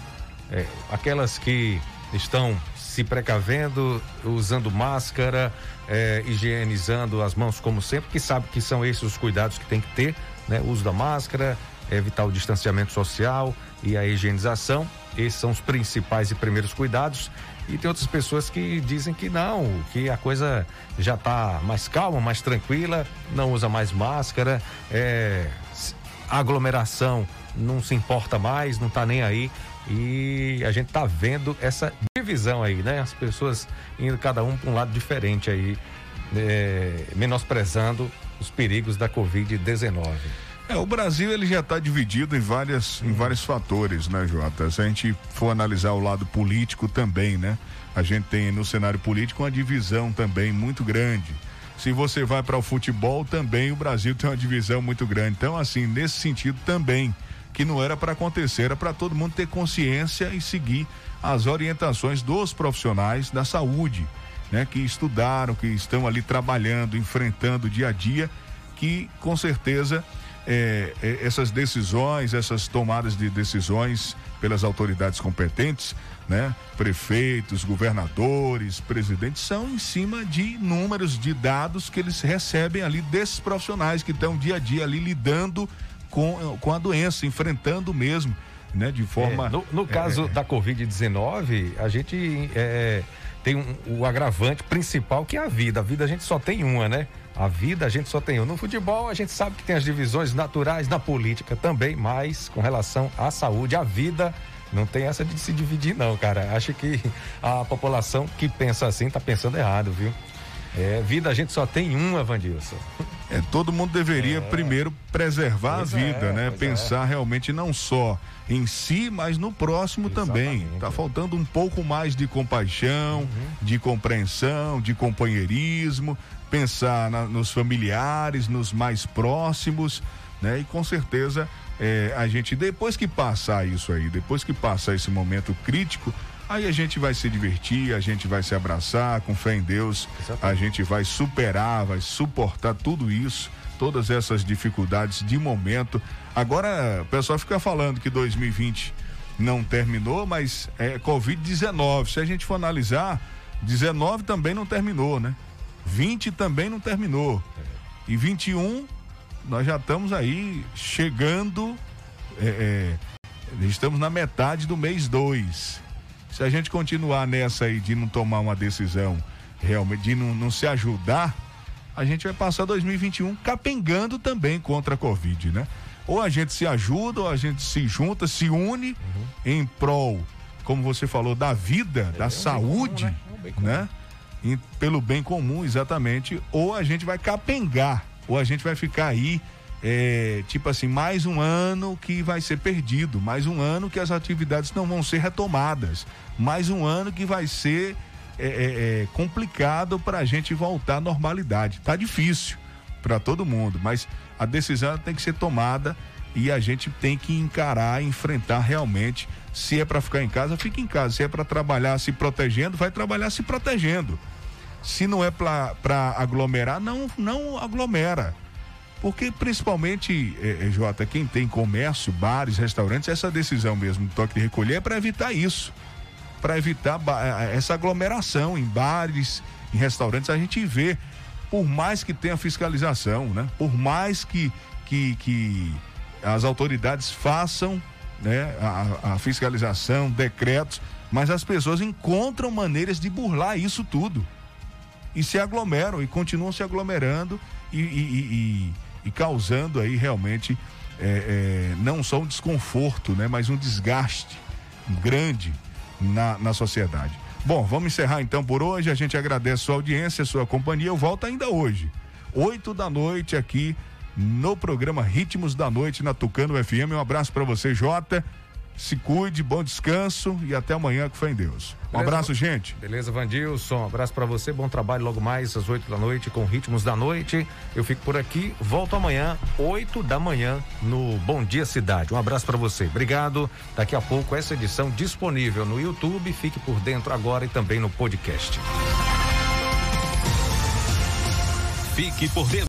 É, aquelas que estão se precavendo, usando máscara, é, higienizando as mãos como sempre, que sabe que são esses os cuidados que tem que ter, né? O uso da máscara, evitar o distanciamento social e a higienização. Esses são os principais e primeiros cuidados. E tem outras pessoas que dizem que não, que a coisa já está mais calma, mais tranquila, não usa mais máscara, é, aglomeração não se importa mais, não está nem aí. E a gente está vendo essa divisão aí, né? As pessoas indo cada um para um lado diferente aí, é, menosprezando os perigos da Covid-19. É, o Brasil ele já está dividido em várias, em vários fatores, né, Jota? Se a gente for analisar o lado político também, né? A gente tem no cenário político uma divisão também muito grande. Se você vai para o futebol, também o Brasil tem uma divisão muito grande. Então, assim, nesse sentido também, que não era para acontecer, era para todo mundo ter consciência e seguir as orientações dos profissionais da saúde, né? Que estudaram, que estão ali trabalhando, enfrentando o dia a dia, que com certeza é, essas decisões, essas tomadas de decisões pelas autoridades competentes, né? Prefeitos, governadores, presidentes, são em cima de números, de dados que eles recebem ali desses profissionais que estão dia a dia ali lidando com, com a doença, enfrentando mesmo, né? De forma. É, no, no, caso é, da Covid-19, a gente é, tem um, o agravante principal que é a vida. A vida a gente só tem uma, né? A vida a gente só tem uma. No futebol a gente sabe que tem as divisões naturais, na política também, mas com relação à saúde, a vida não tem essa de se dividir, não, cara. Acho que a população que pensa assim tá pensando errado, viu? É, vida a gente só tem uma, Vandilson. É, todo mundo deveria é. primeiro preservar pois a vida, é, né? Pensar é. realmente não só em si, mas no próximo Exatamente. também. Tá faltando um pouco mais de compaixão, uhum. de compreensão, de companheirismo, pensar na, nos familiares, nos mais próximos, né? E com certeza é, a gente, depois que passar isso aí, depois que passar esse momento crítico, aí a gente vai se divertir, a gente vai se abraçar, com fé em Deus, Exatamente. a gente vai superar, vai suportar tudo isso, todas essas dificuldades de momento. Agora, o pessoal fica falando que 2020 não terminou, mas é Covid-19. Se a gente for analisar, 19 também não terminou, né? 20 também não terminou. E 21 nós já estamos aí chegando, é, é, estamos na metade do mês 2. Se a gente continuar nessa aí de não tomar uma decisão, realmente, de não, não se ajudar, a gente vai passar 2021 capengando também contra a Covid, né? Ou a gente se ajuda, ou a gente se junta, se une uhum. em prol, como você falou, da vida, é, da é saúde, comum, né? né? pelo bem comum, exatamente. Ou a gente vai capengar ou a gente vai ficar aí, é, tipo assim, mais um ano que vai ser perdido, mais um ano que as atividades não vão ser retomadas, mais um ano que vai ser é, é, é complicado para a gente voltar à normalidade. Tá difícil para todo mundo, mas a decisão tem que ser tomada e a gente tem que encarar, enfrentar realmente. Se é para ficar em casa, fique em casa. Se é para trabalhar se protegendo, vai trabalhar se protegendo. Se não é para aglomerar, não, não aglomera. Porque principalmente, é, Jota, quem tem comércio, bares, restaurantes, essa decisão mesmo do toque de recolher é para evitar isso. Para evitar essa aglomeração em bares, em restaurantes, a gente vê, por mais que tenha fiscalização, né? Por mais que, que, que as autoridades façam né, a, a fiscalização, decretos, mas as pessoas encontram maneiras de burlar isso tudo e se aglomeram e continuam se aglomerando e, e, e, e causando aí realmente é, é, não só um desconforto, né, mas um desgaste grande na, na sociedade. Bom, vamos encerrar então por hoje. A gente agradece a sua audiência, a sua companhia. Eu volto ainda hoje, oito da noite aqui no programa Ritmos da Noite na Tucano FM. Um abraço para você, Jota. Se cuide, bom descanso e até amanhã com fé em Deus. Um Beleza, abraço, gente. Beleza, Vandilson. Um abraço para você. Bom trabalho logo mais às 8 da noite com Ritmos da Noite. Eu fico por aqui. Volto amanhã, 8 da manhã, no Bom Dia Cidade. Um abraço para você. Obrigado. Daqui a pouco, essa edição disponível no YouTube. Fique por dentro agora e também no podcast. Fique por dentro.